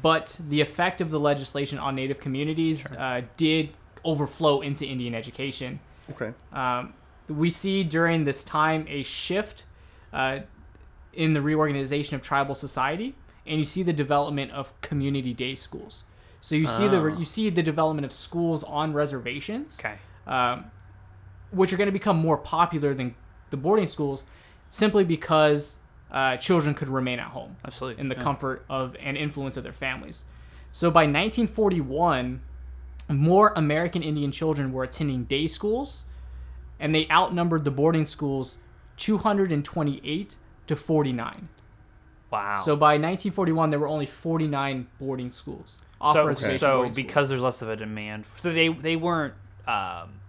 but the effect of the legislation on Native communities uh, did overflow into Indian education. Okay. Um, we see during this time a shift uh, in the reorganization of tribal society, and you see the development of community day schools. So you see the Oh. you see the development of schools on reservations, Okay. um, which are going to become more popular than the boarding schools simply because uh, children could remain at home Absolutely. in the yeah. comfort of and influence of their families. So by 1941, more American Indian children were attending day schools, and they outnumbered the boarding schools 228 to 49. Wow. So by 1941, there were only 49 boarding schools. so, off-reservation so boarding schools. because there's less of a demand, so they they weren't um,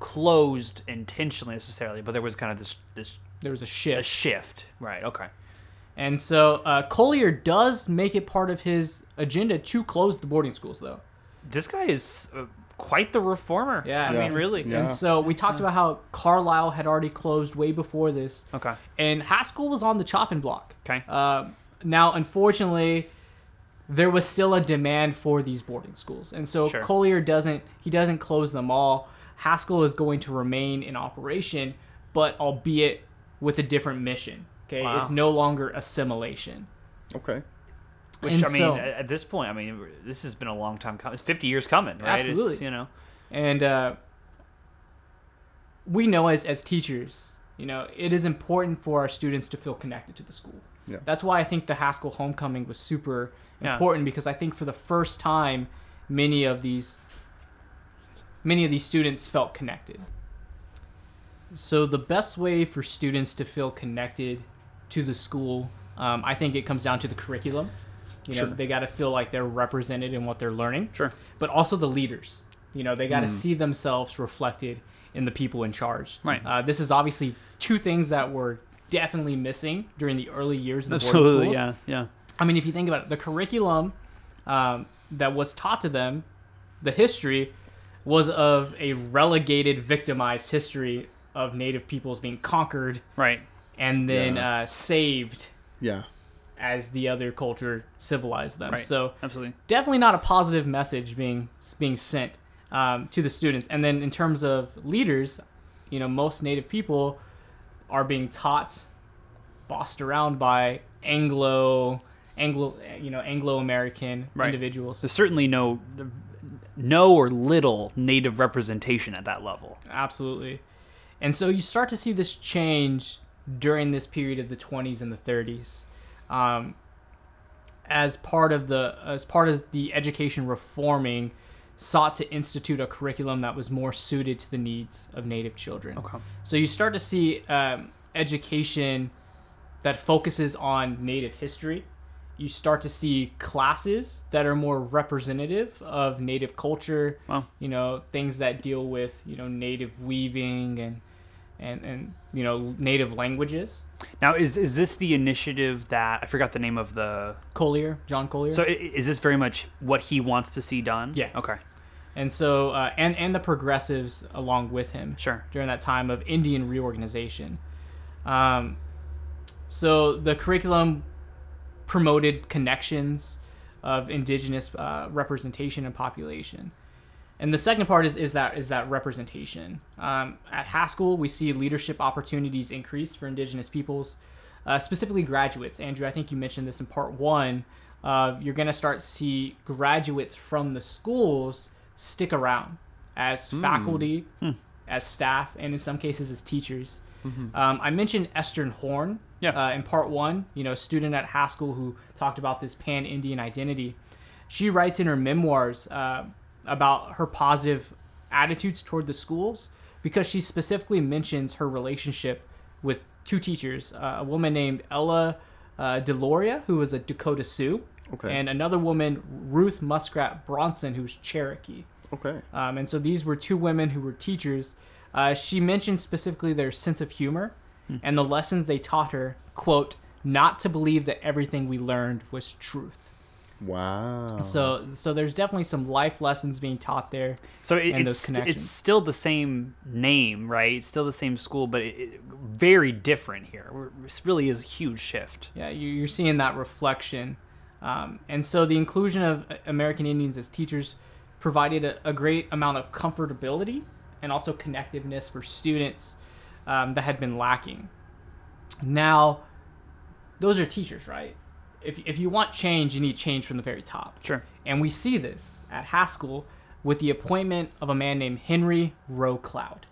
closed intentionally necessarily, but there was kind of this this there was a shift. a shift. shift. Right. Okay. And so uh, Collier does make it part of his agenda to close the boarding schools, though. This guy is uh, quite the reformer. Yeah, I mean, really. Yeah. And so we talked about how Carlisle had already closed way before this, Okay. and Haskell was on the chopping block. Okay. Um, now, unfortunately, there was still a demand for these boarding schools, and so Sure. Collier doesn't he doesn't close them all. Haskell is going to remain in operation, but albeit with a different mission. Okay, Wow. it's no longer assimilation. Okay. Which And I mean, so- at at this point, I mean, this has been a long time coming. It's 50 years coming, right? It's, Absolutely. you know. and uh, we know as as teachers, you know, it is important for our students to feel connected to the school. Yeah. That's why I think the Haskell homecoming was super Yeah. important because I think for the first time, many of these many of these students felt connected. So the best way for students to feel connected to the school, um, I think it comes down to the curriculum. You know, Sure. they got to feel like they're represented in what they're learning Sure. but also the leaders. You know, they got to see themselves reflected in the people in charge. Right. Uh, this is obviously two things that were definitely missing during the early years of the boarding Absolutely. schools. Yeah. Yeah. I mean, if you think about it, the curriculum um, that was taught to them, the history, was of a relegated, victimized history of Native peoples being conquered Right. and then Yeah. uh, saved Yeah. as the other culture civilized them. Right. So Absolutely. definitely not a positive message being being sent um, to the students. And then in terms of leaders, you know, most Native people are being taught, bossed around by Anglo, Anglo, you know, Anglo American Right. individuals. There's certainly no, no or little native representation at that level. Absolutely. And so you start to see this change during this period of the 20s and the 30s. Um, as part of the as part of the education reforming sought to institute a curriculum that was more suited to the needs of native children. Okay. So you start to see um, education that focuses on native history. You start to see classes that are more representative of native culture. Wow. You know, things that deal with you know native weaving and and and you know native languages. Now, is is this the initiative that I forgot the name of the? Collier, John Collier. So, is this very much what he wants to see done? Yeah. Okay. and so uh, and and the progressives along with him. Sure. during that time of Indian reorganization. Um, so the curriculum promoted connections of indigenous uh, representation and population. And the second part is, is that is that representation. Um, at Haskell, we see leadership opportunities increase for indigenous peoples, uh, specifically graduates. Andrew, I think you mentioned this in part one. Uh, you're going to start see graduates from the schools stick around as faculty, as staff, and in some cases as teachers. Um, I mentioned Esther Horne Yeah. uh, in part one, you know, student at Haskell who talked about this pan Indian identity. She writes in her memoirs uh, about her positive attitudes toward the schools because she specifically mentions her relationship with two teachers uh, a woman named Ella uh, Deloria, who was a Dakota Sioux, Okay. and another woman, Ruth Muskrat Bronson, who's Cherokee. Okay. Um, and so these were two women who were teachers. Uh, she mentioned specifically their sense of humor and the lessons they taught her. Quote, not to believe that everything we learned was truth. Wow. So, so there's definitely some life lessons being taught there. So it, And those it's connections. it's still the same name, right? It's still the same school, but it, it, very different here. This really is a huge shift. Yeah, you- you're seeing that reflection. Um, and so the inclusion of American Indians as teachers provided a, a great amount of comfortability and also connectiveness for students um, that had been lacking. Now, those are teachers, right? If, if you want change, you need change from the very top. Sure. And we see this at Haskell with the appointment of a man named Henry Roe Cloud.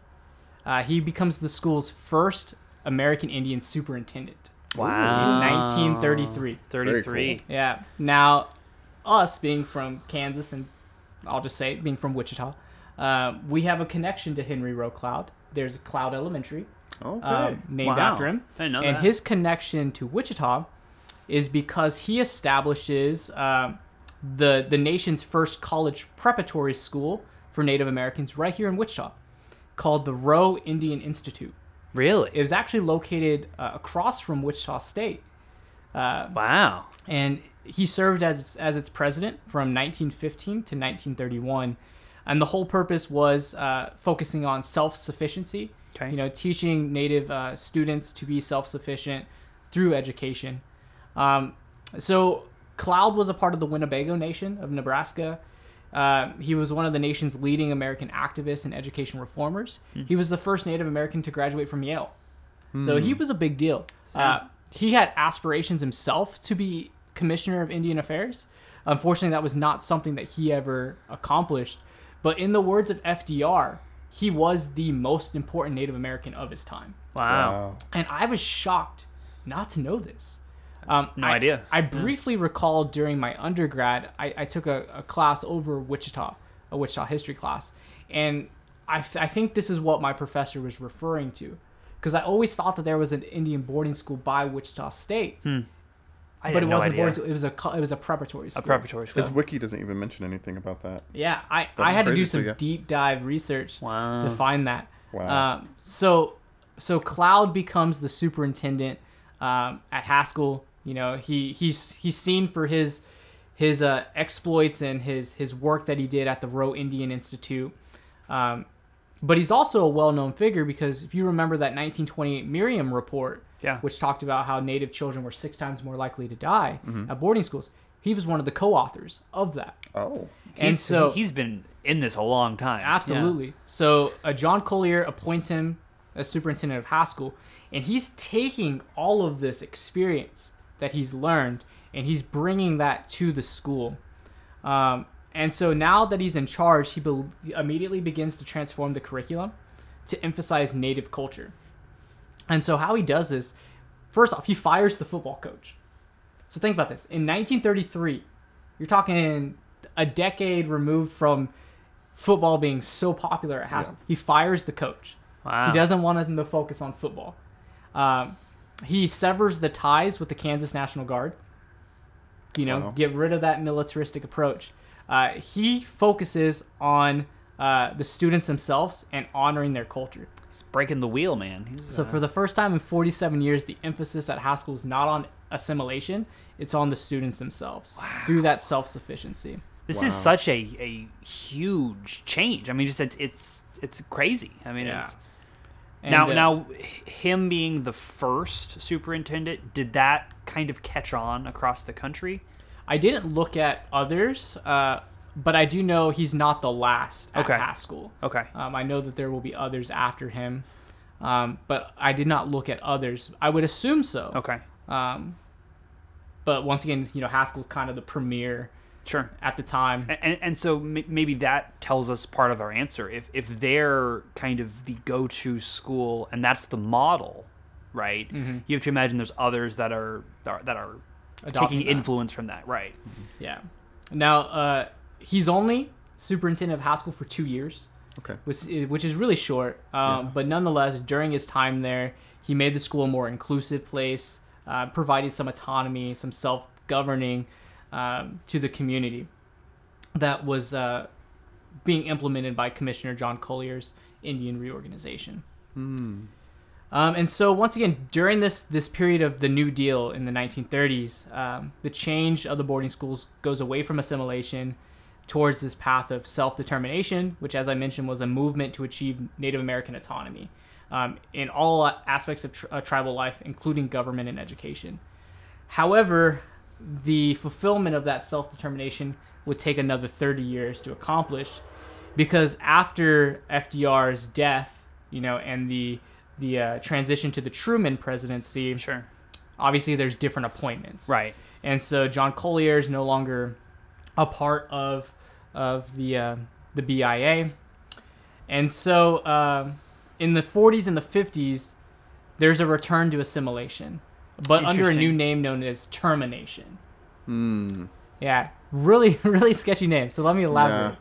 Uh, he becomes the school's first American Indian superintendent Wow. in 1933. 33. Yeah. Now, us being from Kansas and I'll just say it, being from Wichita, uh, we have a connection to Henry Roe Cloud. There's Cloud Elementary Okay. um, named Wow. after him. I didn't know and that. his connection to Wichita is because he establishes um, the the nation's first college preparatory school for Native Americans right here in Wichita, called the Roe Indian Institute. Really? It was actually located uh, across from Wichita State, uh, wow. and he served as as its president from 1915 to 1931. And the whole purpose was uh, focusing on self sufficiency Okay. you know, teaching Native uh, students to be self-sufficient through education. Um, so Cloud was a part of the Winnebago Nation of Nebraska. Uh, he was one of the nation's leading American activists and education reformers. He was the first Native American to graduate from Yale. So he was a big deal. Uh, he had aspirations himself to be commissioner of Indian Affairs. Unfortunately, that was not something that he ever accomplished. But in the words of FDR, he was the most important Native American of his time. Wow. And I was shocked not to know this. Um, No I- idea. I briefly recall during my undergrad, I, I took a, a class over Wichita, a Wichita history class. And I, th- I think this is what my professor was referring to. Because I always thought that there was an Indian boarding school by Wichita State. I but it no wasn't a idea. boarding school. It was a, co- it was a preparatory school. A preparatory school. His wiki doesn't even mention anything about that. Yeah, I, I had to do some yeah. deep dive research Wow. to find that. Wow. Um, so so Cloud becomes the superintendent um, at Haskell. You know, he he's he's seen for his his uh, exploits and his his work that he did at the Roe Indian Institute. Um, but he's also a well-known figure because if you remember that 1928 Meriam report, Yeah. which talked about how Native children were six times more likely to die Mm-hmm. at boarding schools, he was one of the co-authors of that. oh. And He's- so he's been in this a long time. Absolutely. So uh, John Collier appoints him as superintendent of Haskell, and he's taking all of this experience that he's learned and he's bringing that to the school. Um, and so now that he's in charge, he be- immediately begins to transform the curriculum to emphasize native culture. And so how he does this, first off, he fires the football coach. So think about this. In 1933, you're talking a decade removed from football being so popular at Haskell. He fires the coach. Wow. He doesn't want him to focus on football. Um, he severs the ties with the Kansas National Guard. You know, Wow. get rid of that militaristic approach. Uh, he focuses on uh, the students themselves and honoring their culture. He's breaking the wheel, man. He's, So uh, for the first time in 47 years, the emphasis at Haskell is not on assimilation; it's on the students themselves through that self-sufficiency. this Wow. is such a, a huge change. I mean, just it's it's it's crazy. I mean, Yeah. it's, And, now uh, now him being the first superintendent, did that kind of catch on across the country? I didn't look at others, uh, but I do know he's not the last at Okay. Haskell. Okay. Um, I know that there will be others after him, um, but I did not look at others. I would assume so. Okay. Um, but once again, you know, Haskell's kind of the premier Sure. at the time. And, and, so m- maybe that tells us part of our answer. If if they're kind of the go-to school and that's the model, right? Mm-hmm. You have to imagine there's others that are that are, that are taking that. influence from that, right? Yeah. Now, uh, he's only superintendent of Haskell for two years. Okay. which, which is really short. Um, But nonetheless, during his time there, he made the school a more inclusive place, uh, provided some autonomy, some self governing um, to the community that was uh, being implemented by Commissioner John Collier's Indian reorganization. Um, and so once again, during this this period of the New Deal in the 1930s, um, the change of the boarding schools goes away from assimilation towards this path of self determination, which, as I mentioned, was a movement to achieve Native American autonomy um, in all aspects of tr- uh, tribal life, including government and education. However, the fulfillment of that self determination would take another 30 years to accomplish because after FDR's death, you know, and the the uh, transition to the Truman presidency, Sure. obviously there's different appointments. Right. And so John Collier is no longer a part of of the uh, the BIA. And so um, in the 40s and the 50s, there's a return to assimilation, but under a new name known as termination. Hmm. Yeah, really, really sketchy name. So let me elaborate.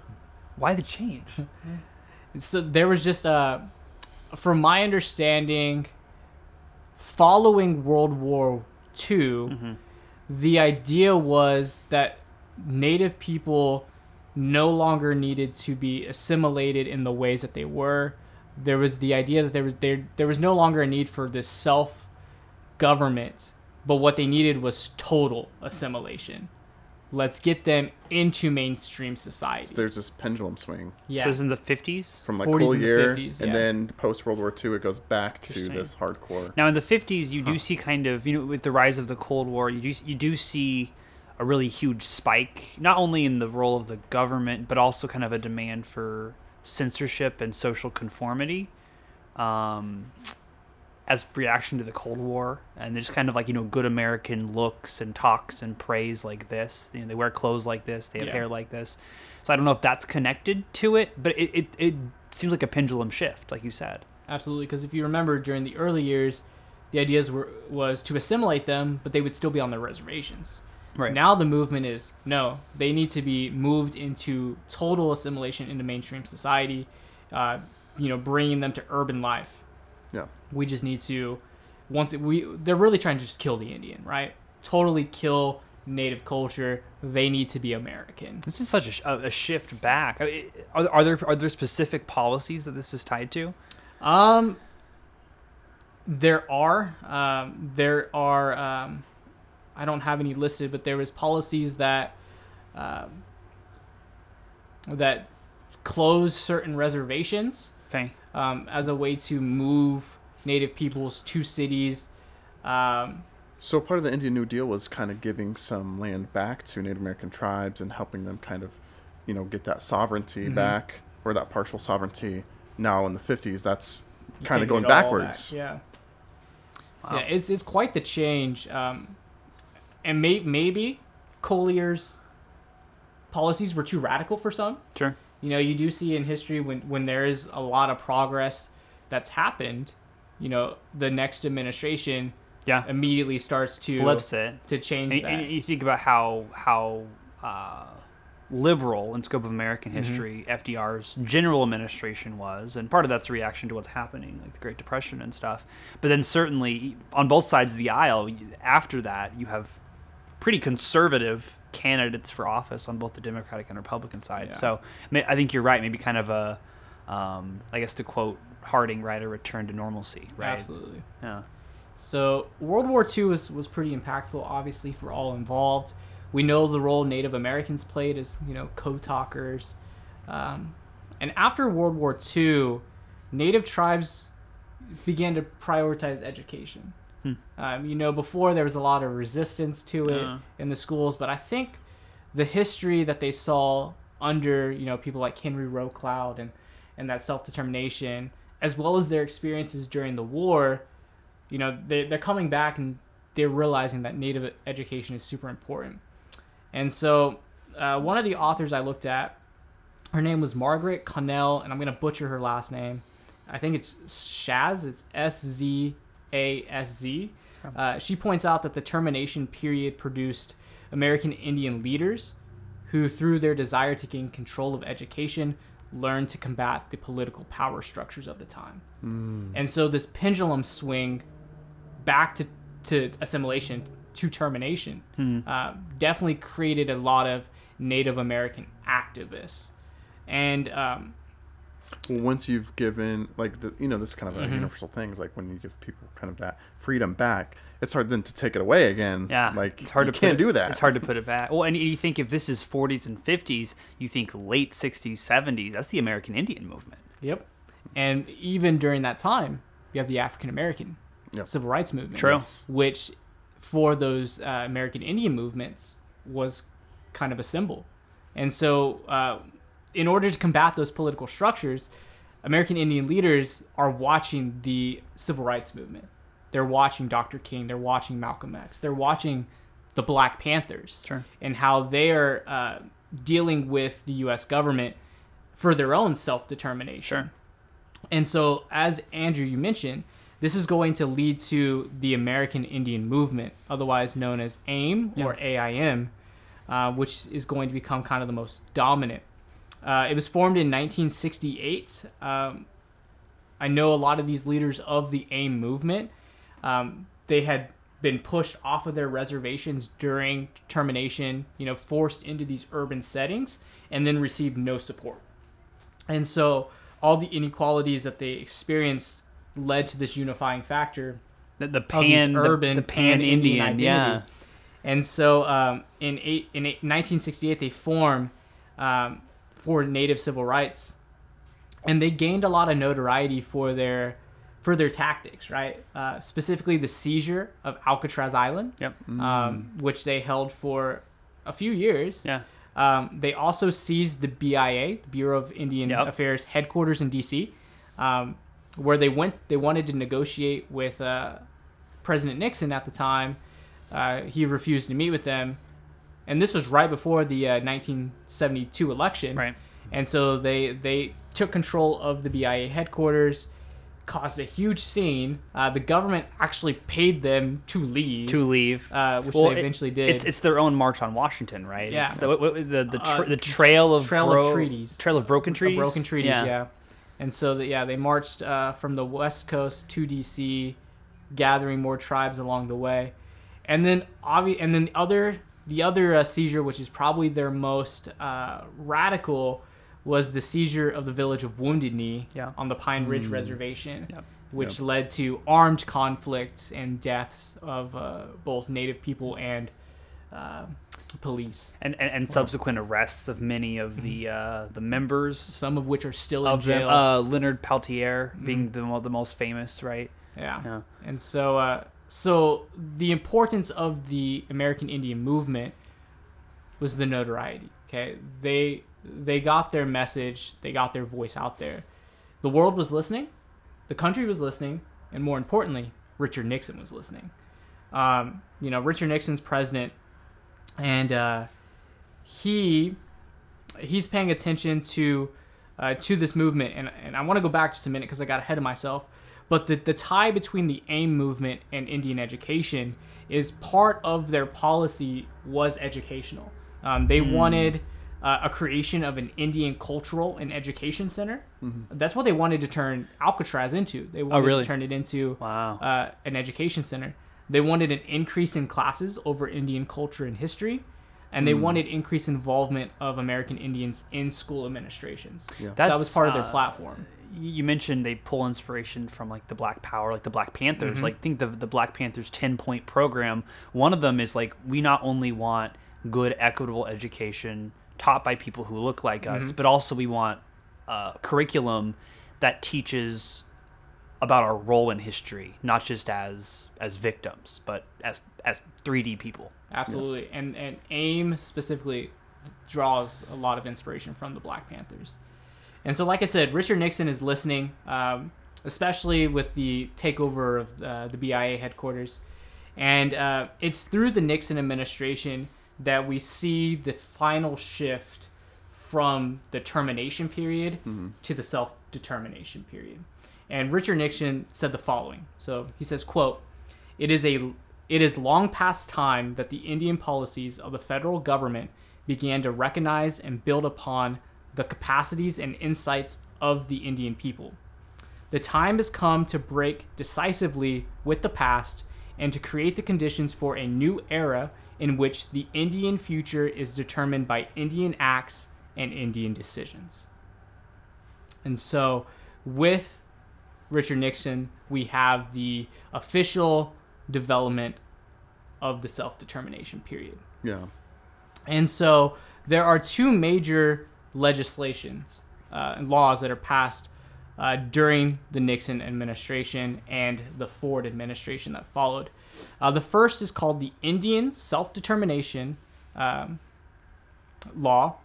Why the change? So there was just uh from my understanding, following World War II, the idea was that Native people no longer needed to be assimilated in the ways that they were. There was the idea that there was there there was no longer a need for this self government, but what they needed was total assimilation. Let's get them into mainstream society. So there's this pendulum swing yeah. So it's in the 50s? from like 40s cool and the year, 50s, and then post World War II, it goes back to this hardcore. Now in the 50s, you do see kind of, you know, with the rise of the Cold War, you do you do see a really huge spike, not only in the role of the government, but also kind of a demand for censorship and social conformity, um, as reaction to the Cold War, and there's kind of like you know good American looks and talks and praise like this. You know, they wear clothes like this, they have Yeah. hair like this. So I don't know if that's connected to it, but it, it, it seems like a pendulum shift, like you said. Absolutely, because if you remember during the early years, the ideas were was to assimilate them, but they would still be on their reservations. Right. Now the movement is no, they need to be moved into total assimilation into mainstream society. Uh, you know, bringing them to urban life. Yeah. We just need to once it, we they're really trying to just kill the Indian, right? Totally kill native culture. They need to be American. This is such a, a a shift back. I mean, Are, are there are there specific policies that this is tied to? Um, there are, um, there are. Um, I don't have any listed, but there was policies that, um, that close certain reservations Okay. um, as a way to move Native peoples to cities. Um, So part of the Indian New Deal was kind of giving some land back to Native American tribes and helping them kind of, you know, get that sovereignty Mhm. back or that partial sovereignty. Now in the 50s, that's kind of going backwards. back, Yeah. Wow. Yeah, it's it's quite the change, um, and may, maybe Collier's policies were too radical for some. Sure. You know, you do see in history when when there is a lot of progress that's happened, you know, the next administration Yeah. immediately starts to Flips it. to change And, that. and you think about how how uh, liberal in scope of American Mm-hmm. history FDR's general administration was, and part of that's a reaction to what's happening, like the Great Depression and stuff. But then certainly on both sides of the aisle, after that, you have pretty conservative candidates for office on both the Democratic and Republican side. Yeah. So I, mean, I think you're right. Maybe kind of a, um, I guess to quote Harding, right, a return to normalcy, right? Absolutely. Yeah. So World War II was, was pretty impactful, obviously, for all involved. We know the role Native Americans played as, you know, code talkers. Um, and after World War II, Native tribes began to prioritize education. Hmm. Um, you know, before there was a lot of resistance to it Yeah. in the schools, but I think the history that they saw under, you know, people like Henry Roe Cloud and, and that self-determination, as well as their experiences during the war, you know they, they're coming back and they're realizing that native education is super important and so uh, one of the authors i looked at her name was margaret connell and i'm going to butcher her last name i think it's shaz it's s-z-a-s-z uh, she points out that the termination period produced american indian leaders who through their desire to gain control of education learned to combat the political power structures of the time. And so this pendulum swing back to, to assimilation to termination uh, definitely created a lot of Native American activists. And um, Well, once you've given like the, you know this kind of a Mhm. universal thing is like when you give people kind of that freedom back, it's hard then to take it away again. Yeah, like it's hard you to can't it, do that. It's hard to put it back. Well, and you think if this is 40s and 50s, you think late 60s, 70s. That's the American Indian movement. yep. And even during that time, you have the African American Yep. civil rights movement. True. Which, for those uh, American Indian movements, was kind of a symbol. And so, uh, in order to combat those political structures, American Indian leaders are watching the civil rights movement. They're watching Dr. King. They're watching Malcolm X. They're watching the Black Panthers Sure. and how they are uh, dealing with the U.S. government for their own self determination. Sure. And so, as Andrew, you mentioned, this is going to lead to the American Indian Movement, otherwise known as AIM or AIM, uh, which is going to become kind of the most dominant. Uh, it was formed in 1968. Um, I know a lot of these leaders of the AIM movement. Um, they had been pushed off of their reservations during termination, you know, forced into these urban settings, and then received no support. And so all the inequalities that they experienced led to this unifying factor The, the pan, the- urban the, pan Indian, identity. yeah. And so um, in eight, in eight, 1968, they form um, for Native civil rights, and they gained a lot of notoriety for their for their tactics, right? Uh, specifically, the seizure of Alcatraz Island, Yep. um, which they held for a few years. Yeah. Um, they also seized the BIA, the Bureau of Indian Yep. Affairs headquarters in D.C., um, where they went. They wanted to negotiate with uh, President Nixon at the time. Uh, he refused to meet with them, and this was right before the uh, 1972 election. Right. And so they they took control of the BIA headquarters, caused a huge scene. Uh, the government actually paid them to leave, To leave. uh, which Well, they it- eventually did. It's it's their own march on Washington, right? Yeah. It's the the the, tra- Uh, the trail of Trail of Treaties. Trail of broken treaties. broken treaties, yeah. And so, the, yeah, they marched uh, from the west coast to DC, gathering more tribes along the way, and then obvi- and then the other the other uh, seizure, which is probably their most uh, radical, was the seizure of the village of Wounded Knee Yeah. on the Pine Ridge Reservation, Yep. which led to armed conflicts and deaths of uh, both Native people and uh, police. And, and and subsequent arrests of many of the uh, the members Some of which are still in of them. jail. Uh, Leonard Peltier being the the most famous, right? Yeah. Yeah. And so, uh, so the importance of the American Indian movement was the notoriety. Okay, they they got their message, they got their voice out there. The world was listening, the country was listening, and more importantly, Richard Nixon was listening. Um, you know, Richard Nixon's president, and uh, he he's paying attention to uh, to this movement, and and I want to go back just a minute because I got ahead of myself. But the the tie between the AIM movement and Indian education is part of their policy was educational. Um, they wanted uh, a creation of an Indian cultural and education center. That's what they wanted to turn Alcatraz into. They wanted really? to turn it into Wow. uh, an education center. They wanted an increase in classes over Indian culture and history, and they wanted increased involvement of American Indians in school administrations. Yeah. So that was part of their uh, platform. You mentioned they pull inspiration from like the Black Power, like the Black Panthers. Mm-hmm. Like think the the Black Panthers ten point program. One of them is like we not only want good equitable education taught by people who look like Mm-hmm. us, but also we want uh, curriculum that teaches about our role in history, not just as as victims, but as as 3D people. Absolutely. And and AIM specifically draws a lot of inspiration from the Black Panthers. And so, like I said, Richard Nixon is listening, um, especially with the takeover of uh, the BIA headquarters. And uh, it's through the Nixon administration that we see the final shift from the termination period to the self-determination period. And Richard Nixon said the following. So he says, quote, it is a it is long past time that the Indian policies of the federal government began to recognize and build upon the capacities and insights of the Indian people. The time has come to break decisively with the past and to create the conditions for a new era in which the Indian future is determined by Indian acts and Indian decisions. And so, with Richard Nixon, we have the official development of the self determination period. Yeah. And so there are two major legislations uh, and laws that are passed uh, during the Nixon administration and the Ford administration that followed. Uh, the first is called the Indian Self Determination um, Law,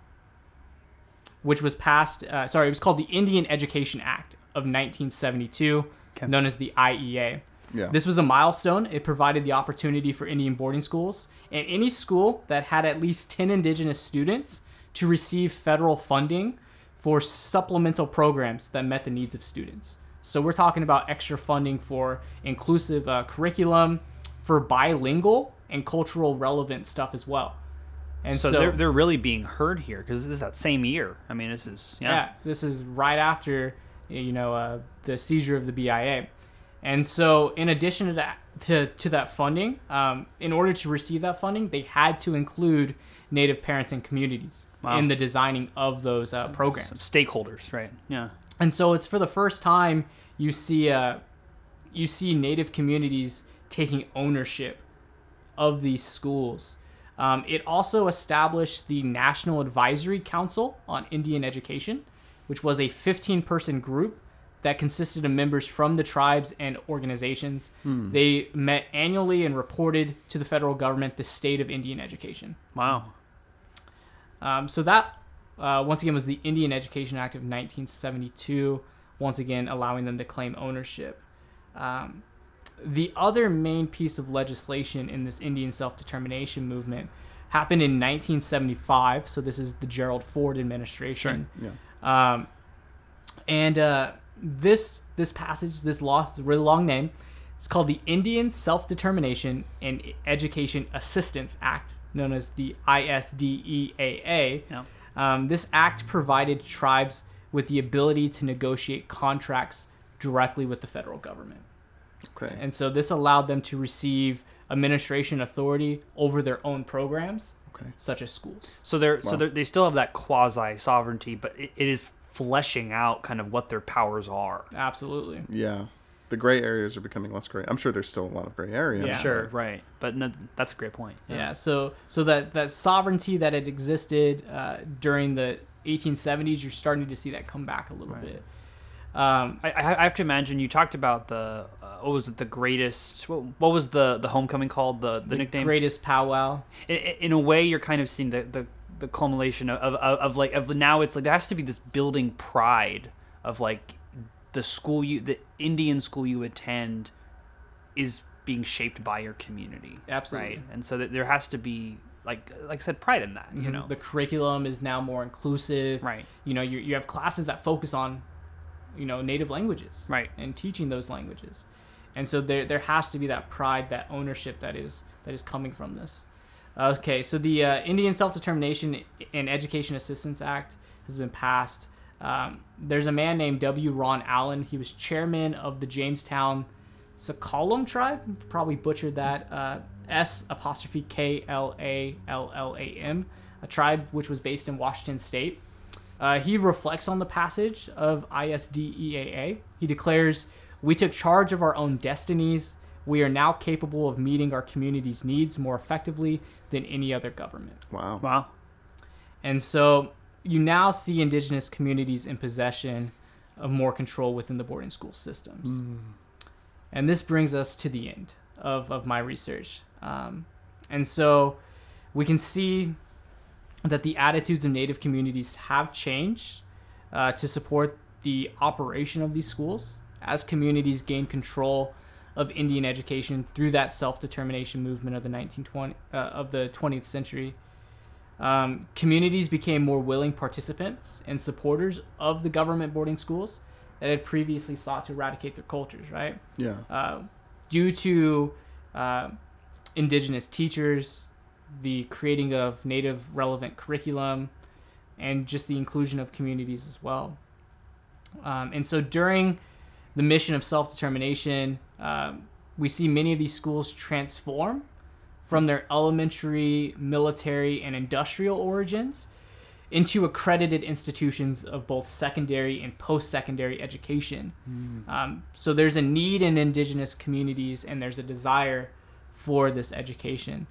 which was passed, uh, sorry, it was called the Indian Education Act of 1972, Okay. known as the IEA. Yeah. This was a milestone. It provided the opportunity for Indian boarding schools and any school that had at least 10 indigenous students to receive federal funding for supplemental programs that met the needs of students. So we're talking about extra funding for inclusive uh, curriculum, for bilingual and cultural relevant stuff as well. And so, so, they're, they're really being heard here because this is that same year. I mean, this is yeah. yeah, this is right after you know uh, the seizure of the BIA, and so in addition to that to, to that funding, um, in order to receive that funding, they had to include Native parents and communities Wow. in the designing of those uh, programs. stakeholders, right? Yeah. And so it's for the first time you see uh, you see Native communities taking ownership of these schools. Um, it also established the National Advisory Council on Indian Education, which was a 15 person group that consisted of members from the tribes and organizations. They met annually and reported to the federal government the state of Indian education. Wow. Um, so that, uh, once again, was the Indian Education Act of 1972, once again allowing them to claim ownership. Um, the other main piece of legislation in this Indian self determination movement happened in 1975. So this is the Gerald Ford administration. Yeah. Um, and uh, this this passage, this law, is a really long name. It's called the Indian Self Determination and Education Assistance Act, known as the ISDEAA. Yeah. Um, this act provided tribes with the ability to negotiate contracts directly with the federal government. Okay. And so this allowed them to receive administration authority over their own programs, Okay. such as schools. So they're so they're, they still have that quasi sovereignty, but it, it is fleshing out kind of what their powers are. Absolutely. Yeah. The gray areas are becoming less gray. I'm sure there's still a lot of gray area. Yeah. Sure, right. But no, that's a great point. Yeah. so so that that sovereignty that had existed uh, during the 1870s, you're starting to see that come back a little Right. bit. Um, I, I I have to imagine you talked about the uh, what was it the greatest what, what was the the homecoming called the the, the nickname greatest powwow. in, in a way you're kind of seeing the the, the culmination of, of, of like of now it's like there has to be this building pride of like the school you the Indian school you attend is being shaped by your community Absolutely. right and so that there has to be like like I said pride in that you Mhm. know the curriculum is now more inclusive. right You know, you you have classes that focus on, you know, native languages. Right. And teaching those languages, and so there there has to be that pride, that ownership that is that is coming from this. Okay, so the uh, Indian Self Determination and Education Assistance Act has been passed. Um, there's a man named W. Ron Allen. He was chairman of the Jamestown Sakalam tribe. Probably butchered that. Uh, S apostrophe K L A L L A M, a tribe which was based in Washington State. Uh, he reflects on the passage of ISDEAA. He declares, We took charge of our own destinies. We are now capable of meeting our community's needs more effectively than any other government. Wow. wow And so you now see indigenous communities in possession of more control within the boarding school systems. And this brings us to the end of, of my research. Um, and so we can see that the attitudes of Native communities have changed uh, to support the operation of these schools as communities gain control of Indian education through that self-determination movement of the 1920 uh, of the 20th century. Um, communities became more willing participants and supporters of the government boarding schools that had previously sought to eradicate their cultures, right? Yeah. Uh, due to uh, indigenous teachers, the creating of native relevant curriculum, and just the inclusion of communities as well. Um, and so during the mission of self determination, um, we see many of these schools transform from their elementary, military, and industrial origins into accredited institutions of both secondary and post secondary education. Um, so there's a need in indigenous communities and there's a desire for this education.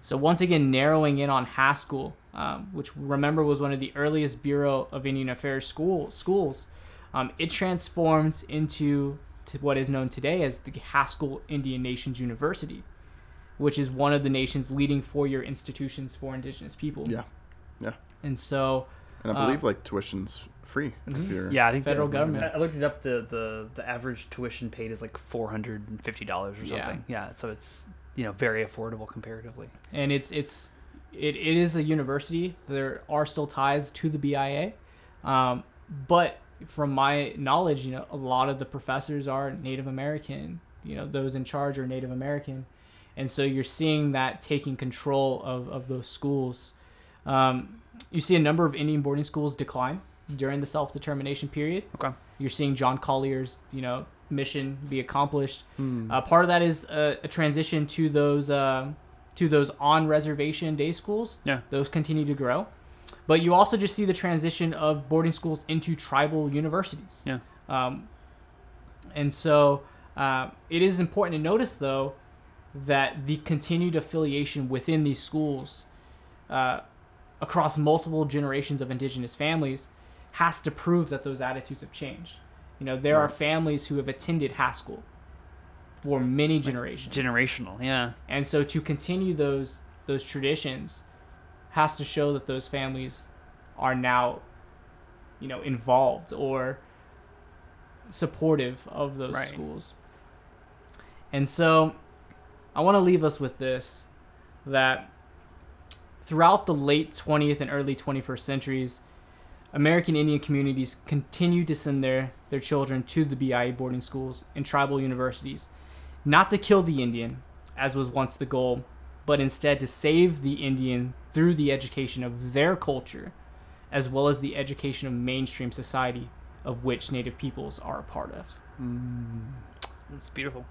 So once again, narrowing in on Haskell, um, which remember was one of the earliest Bureau of Indian Affairs school schools, um, it transformed into to what is known today as the Haskell Indian Nations University, which is one of the nation's leading four-year institutions for Indigenous people. Yeah. Yeah. And so, And I Uh, believe like tuition's free if you're. yeah I think Federal the- government. I looked it up the the the average tuition paid is like four hundred and fifty dollars or Yeah. something yeah so it's you know very affordable comparatively and it's it's it, it is a university. There are still ties to the BIA, um, but from my knowledge, you know, a lot of the professors are Native American. You know, those in charge are Native American, and so you're seeing that taking control of of those schools. Um, you see a number of Indian boarding schools decline during the self determination period. Okay. You're seeing John Collier's, you know, mission be accomplished. Hmm. Uh, part of that is a, a transition to those um to those on reservation day schools. Yeah. Those continue to grow, but you also just see the transition of boarding schools into tribal universities. Yeah. Um, and so uh, it is important to notice, though, that the continued affiliation within these schools uh, across multiple generations of indigenous families has to prove that those attitudes have changed. You know, there are families who have attended Haskell for many generations. Generational. Yeah. And so to continue those those traditions has to show that those families are now you know involved or supportive of those Right. schools. And so I want to leave us with this that throughout the late 20th and early 21st centuries American Indian communities continued to send their, their children to the BIA boarding schools and tribal universities not to kill the Indian, as was once the goal, but instead to save the Indian through the education of their culture, as well as the education of mainstream society, of which Native peoples are a part of. Mm. It's beautiful.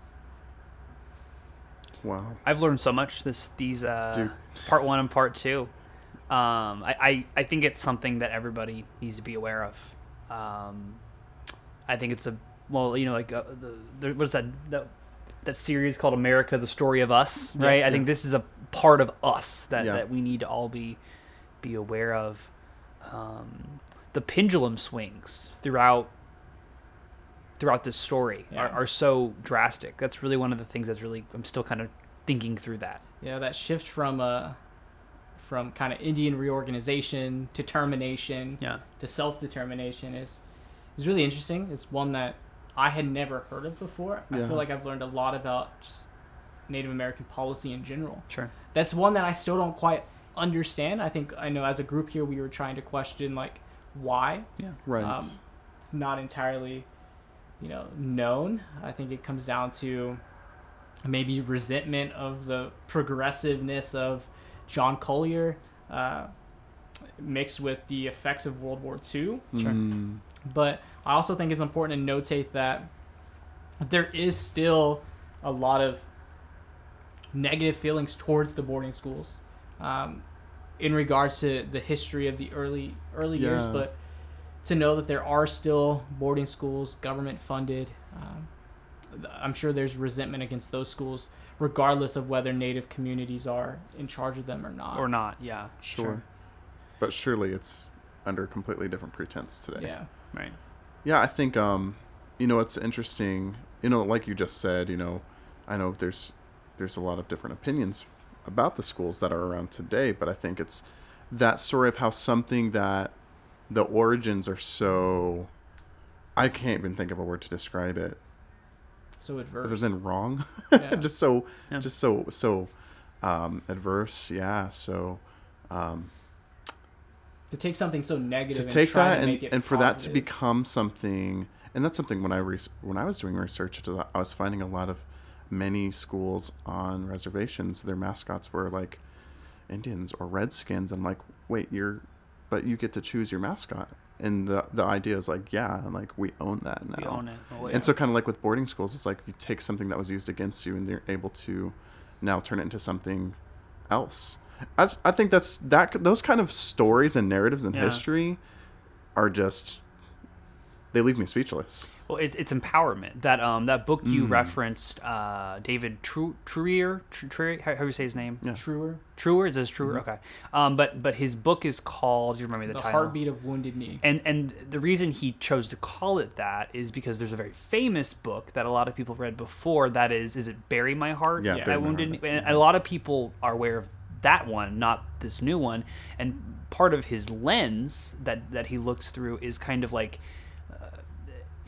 Wow. I've learned so much this these uh, part one and part two. Um, I, I, I think it's something that everybody needs to be aware of. Um, I think it's a well, you know, like uh, the, the what's that, that that series called America: The Story of Us, Yeah, right? I yeah. think this is a part of us that, Yeah. that we need to all be be aware of. Um, the pendulum swings throughout throughout this story Yeah. are, are so drastic. That's really one of the things that's really I'm still kind of thinking through that. Yeah, that shift from uh, from kind of Indian reorganization to termination Yeah. to self determination is is really interesting. It's one that I had never heard of before. I feel like I've learned a lot about just Native American policy in general. Sure. That's one that I still don't quite understand. I think I know as a group here we were trying to question like why Yeah. Right. um, it's not entirely you know known. I think it comes down to maybe resentment of the progressiveness of john collier uh, mixed with the effects of world war ii Sure. Mm, but i also think it's important to notate that there is still a lot of negative feelings towards the boarding schools um, in regards to the history of the early early years but to know that there are still boarding schools government funded um, i'm sure there's resentment against those schools regardless of whether native communities are in charge of them or not Or not. Yeah. sure. But surely it's under a completely different pretense today. yeah Right. Yeah, I think um, you know it's interesting. You know, like you just said, you know, I know there's there's a lot of different opinions about the schools that are around today, but I think it's that story of how something that the origins are so I can't even think of a word to describe it so adverse other than wrong. Yeah. just so Yeah. just so so um adverse, yeah. So um to take something so negative to and take try that to and, it and for that to become something and that's something when i re- when i was doing research i was finding a lot of many schools on reservations their mascots were like indians or redskins i'm like wait you're but you get to choose your mascot and the the idea is like yeah like we own that now We own it. Oh, yeah. and so kind of like with boarding schools it's like you take something that was used against you and you're able to now turn it into something else i, I think that's that those kind of stories and narratives in Yeah. history are just they leave me speechless Well, it's, it's empowerment. That um that book you Mm. referenced, uh, David Tru- Treuer, Tru- Treuer, how, how do you say his name? Yeah. truer Treuer is this Treuer? Mm-hmm. Okay. Um, but but his book is called. Do you remember the, the title? heartbeat of wounded knee And and the reason he chose to call it that is because there's a very famous book that a lot of people read before. That is, is it Bury My Heart? Yeah, Yeah. Bury wounded. Knee? And a lot of people are aware of that one, not this new one. And part of his lens that that he looks through is kind of like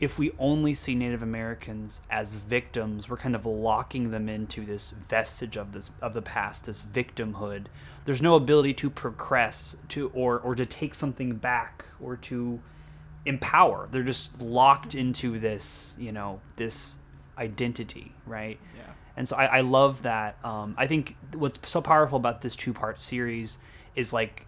if we only see Native Americans as victims, we're kind of locking them into this vestige of this of the past, this victimhood. There's no ability to progress to or or to take something back or to empower. They're just locked into this, you know, this identity, right? Yeah. And so I, I love that. Um, I think what's so powerful about this two part series is like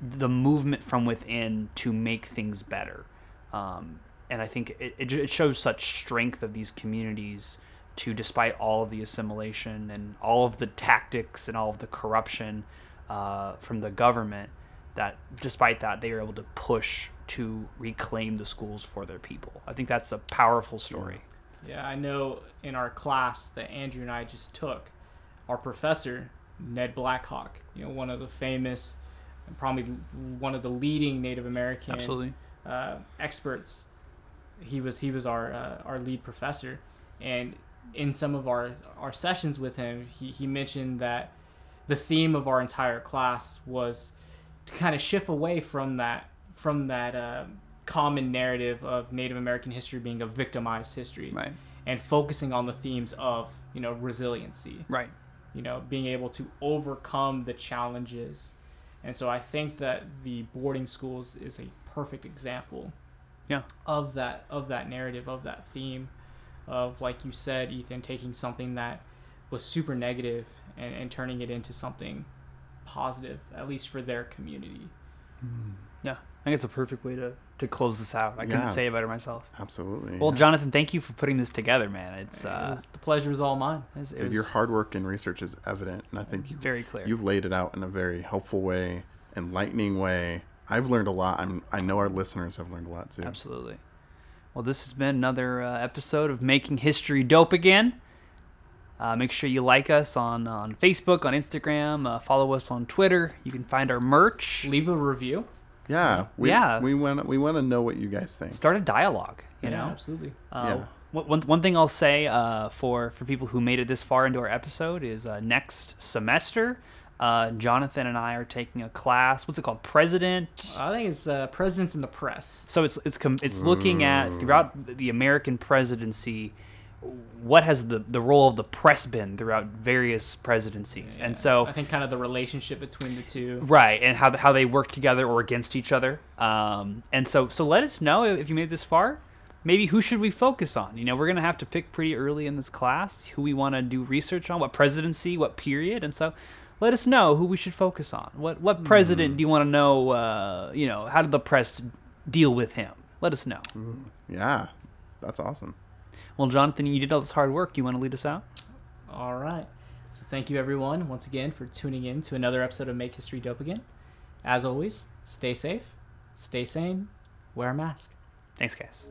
the movement from within to make things better. Um, and I think it, it, it shows such strength of these communities to, despite all of the assimilation and all of the tactics and all of the corruption uh, from the government, that despite that, they are able to push to reclaim the schools for their people. I think that's a powerful story. Yeah, I know in our class that Andrew and I just took, our professor, Ned Blackhawk, you know, one of the famous probably one of the leading Native American Absolutely. Uh, experts. He was he was our uh, our lead professor, and in some of our our sessions with him, he, he mentioned that the theme of our entire class was to kind of shift away from that from that uh, common narrative of Native American history being a victimized history, Right. and focusing on the themes of you know resiliency, Right. you know being able to overcome the challenges, and so I think that the boarding schools is a perfect example Yeah. of that of that narrative of that theme of like you said ethan taking something that was super negative and, and turning it into something positive at least for their community Yeah. I think it's a perfect way to, to close this out. I Yeah. couldn't say it better myself. Absolutely. Well, yeah. Jonathan, thank you for putting this together, man. It's it uh, was, the pleasure was all mine it's- it Dude, was your hard work and research is evident, and I think you very clear. you've laid it out in a very helpful way, enlightening way. I've learned a lot. I'm, I know our listeners have learned a lot too. Absolutely. Well, this has been another uh, episode of Making History Dope Again. Uh, make sure you like us on, on Facebook, on Instagram, uh, follow us on Twitter. You can find our merch. leave a review Yeah, we, Yeah. We want we want to know what you guys think. Start a dialogue, you yeah know? absolutely Uh, Yeah. one- one, one thing I'll say uh, for, for people who made it this far into our episode is uh, next semester, uh, Jonathan and I are taking a class. What's it called? President. i think it's uh, presidents in the press So it's it's com- it's looking at throughout the American presidency, what has the the role of the press been throughout various presidencies, and so i think kind of the relationship between the two right, and how how they work together or against each other. Um, and so so let us know if you made it this far. Maybe who should we focus on? You know, we're gonna have to pick pretty early in this class who we want to do research on, what presidency, what period, and so. Let us know who we should focus on. What what president do you want to know? Uh, you know, how did the press deal with him? Let us know. Yeah, that's awesome. Well, Jonathan, you did all this hard work. You want to lead us out? all right so thank you everyone once again for tuning in to another episode of make history dope again as always stay safe stay sane wear a mask Thanks, guys.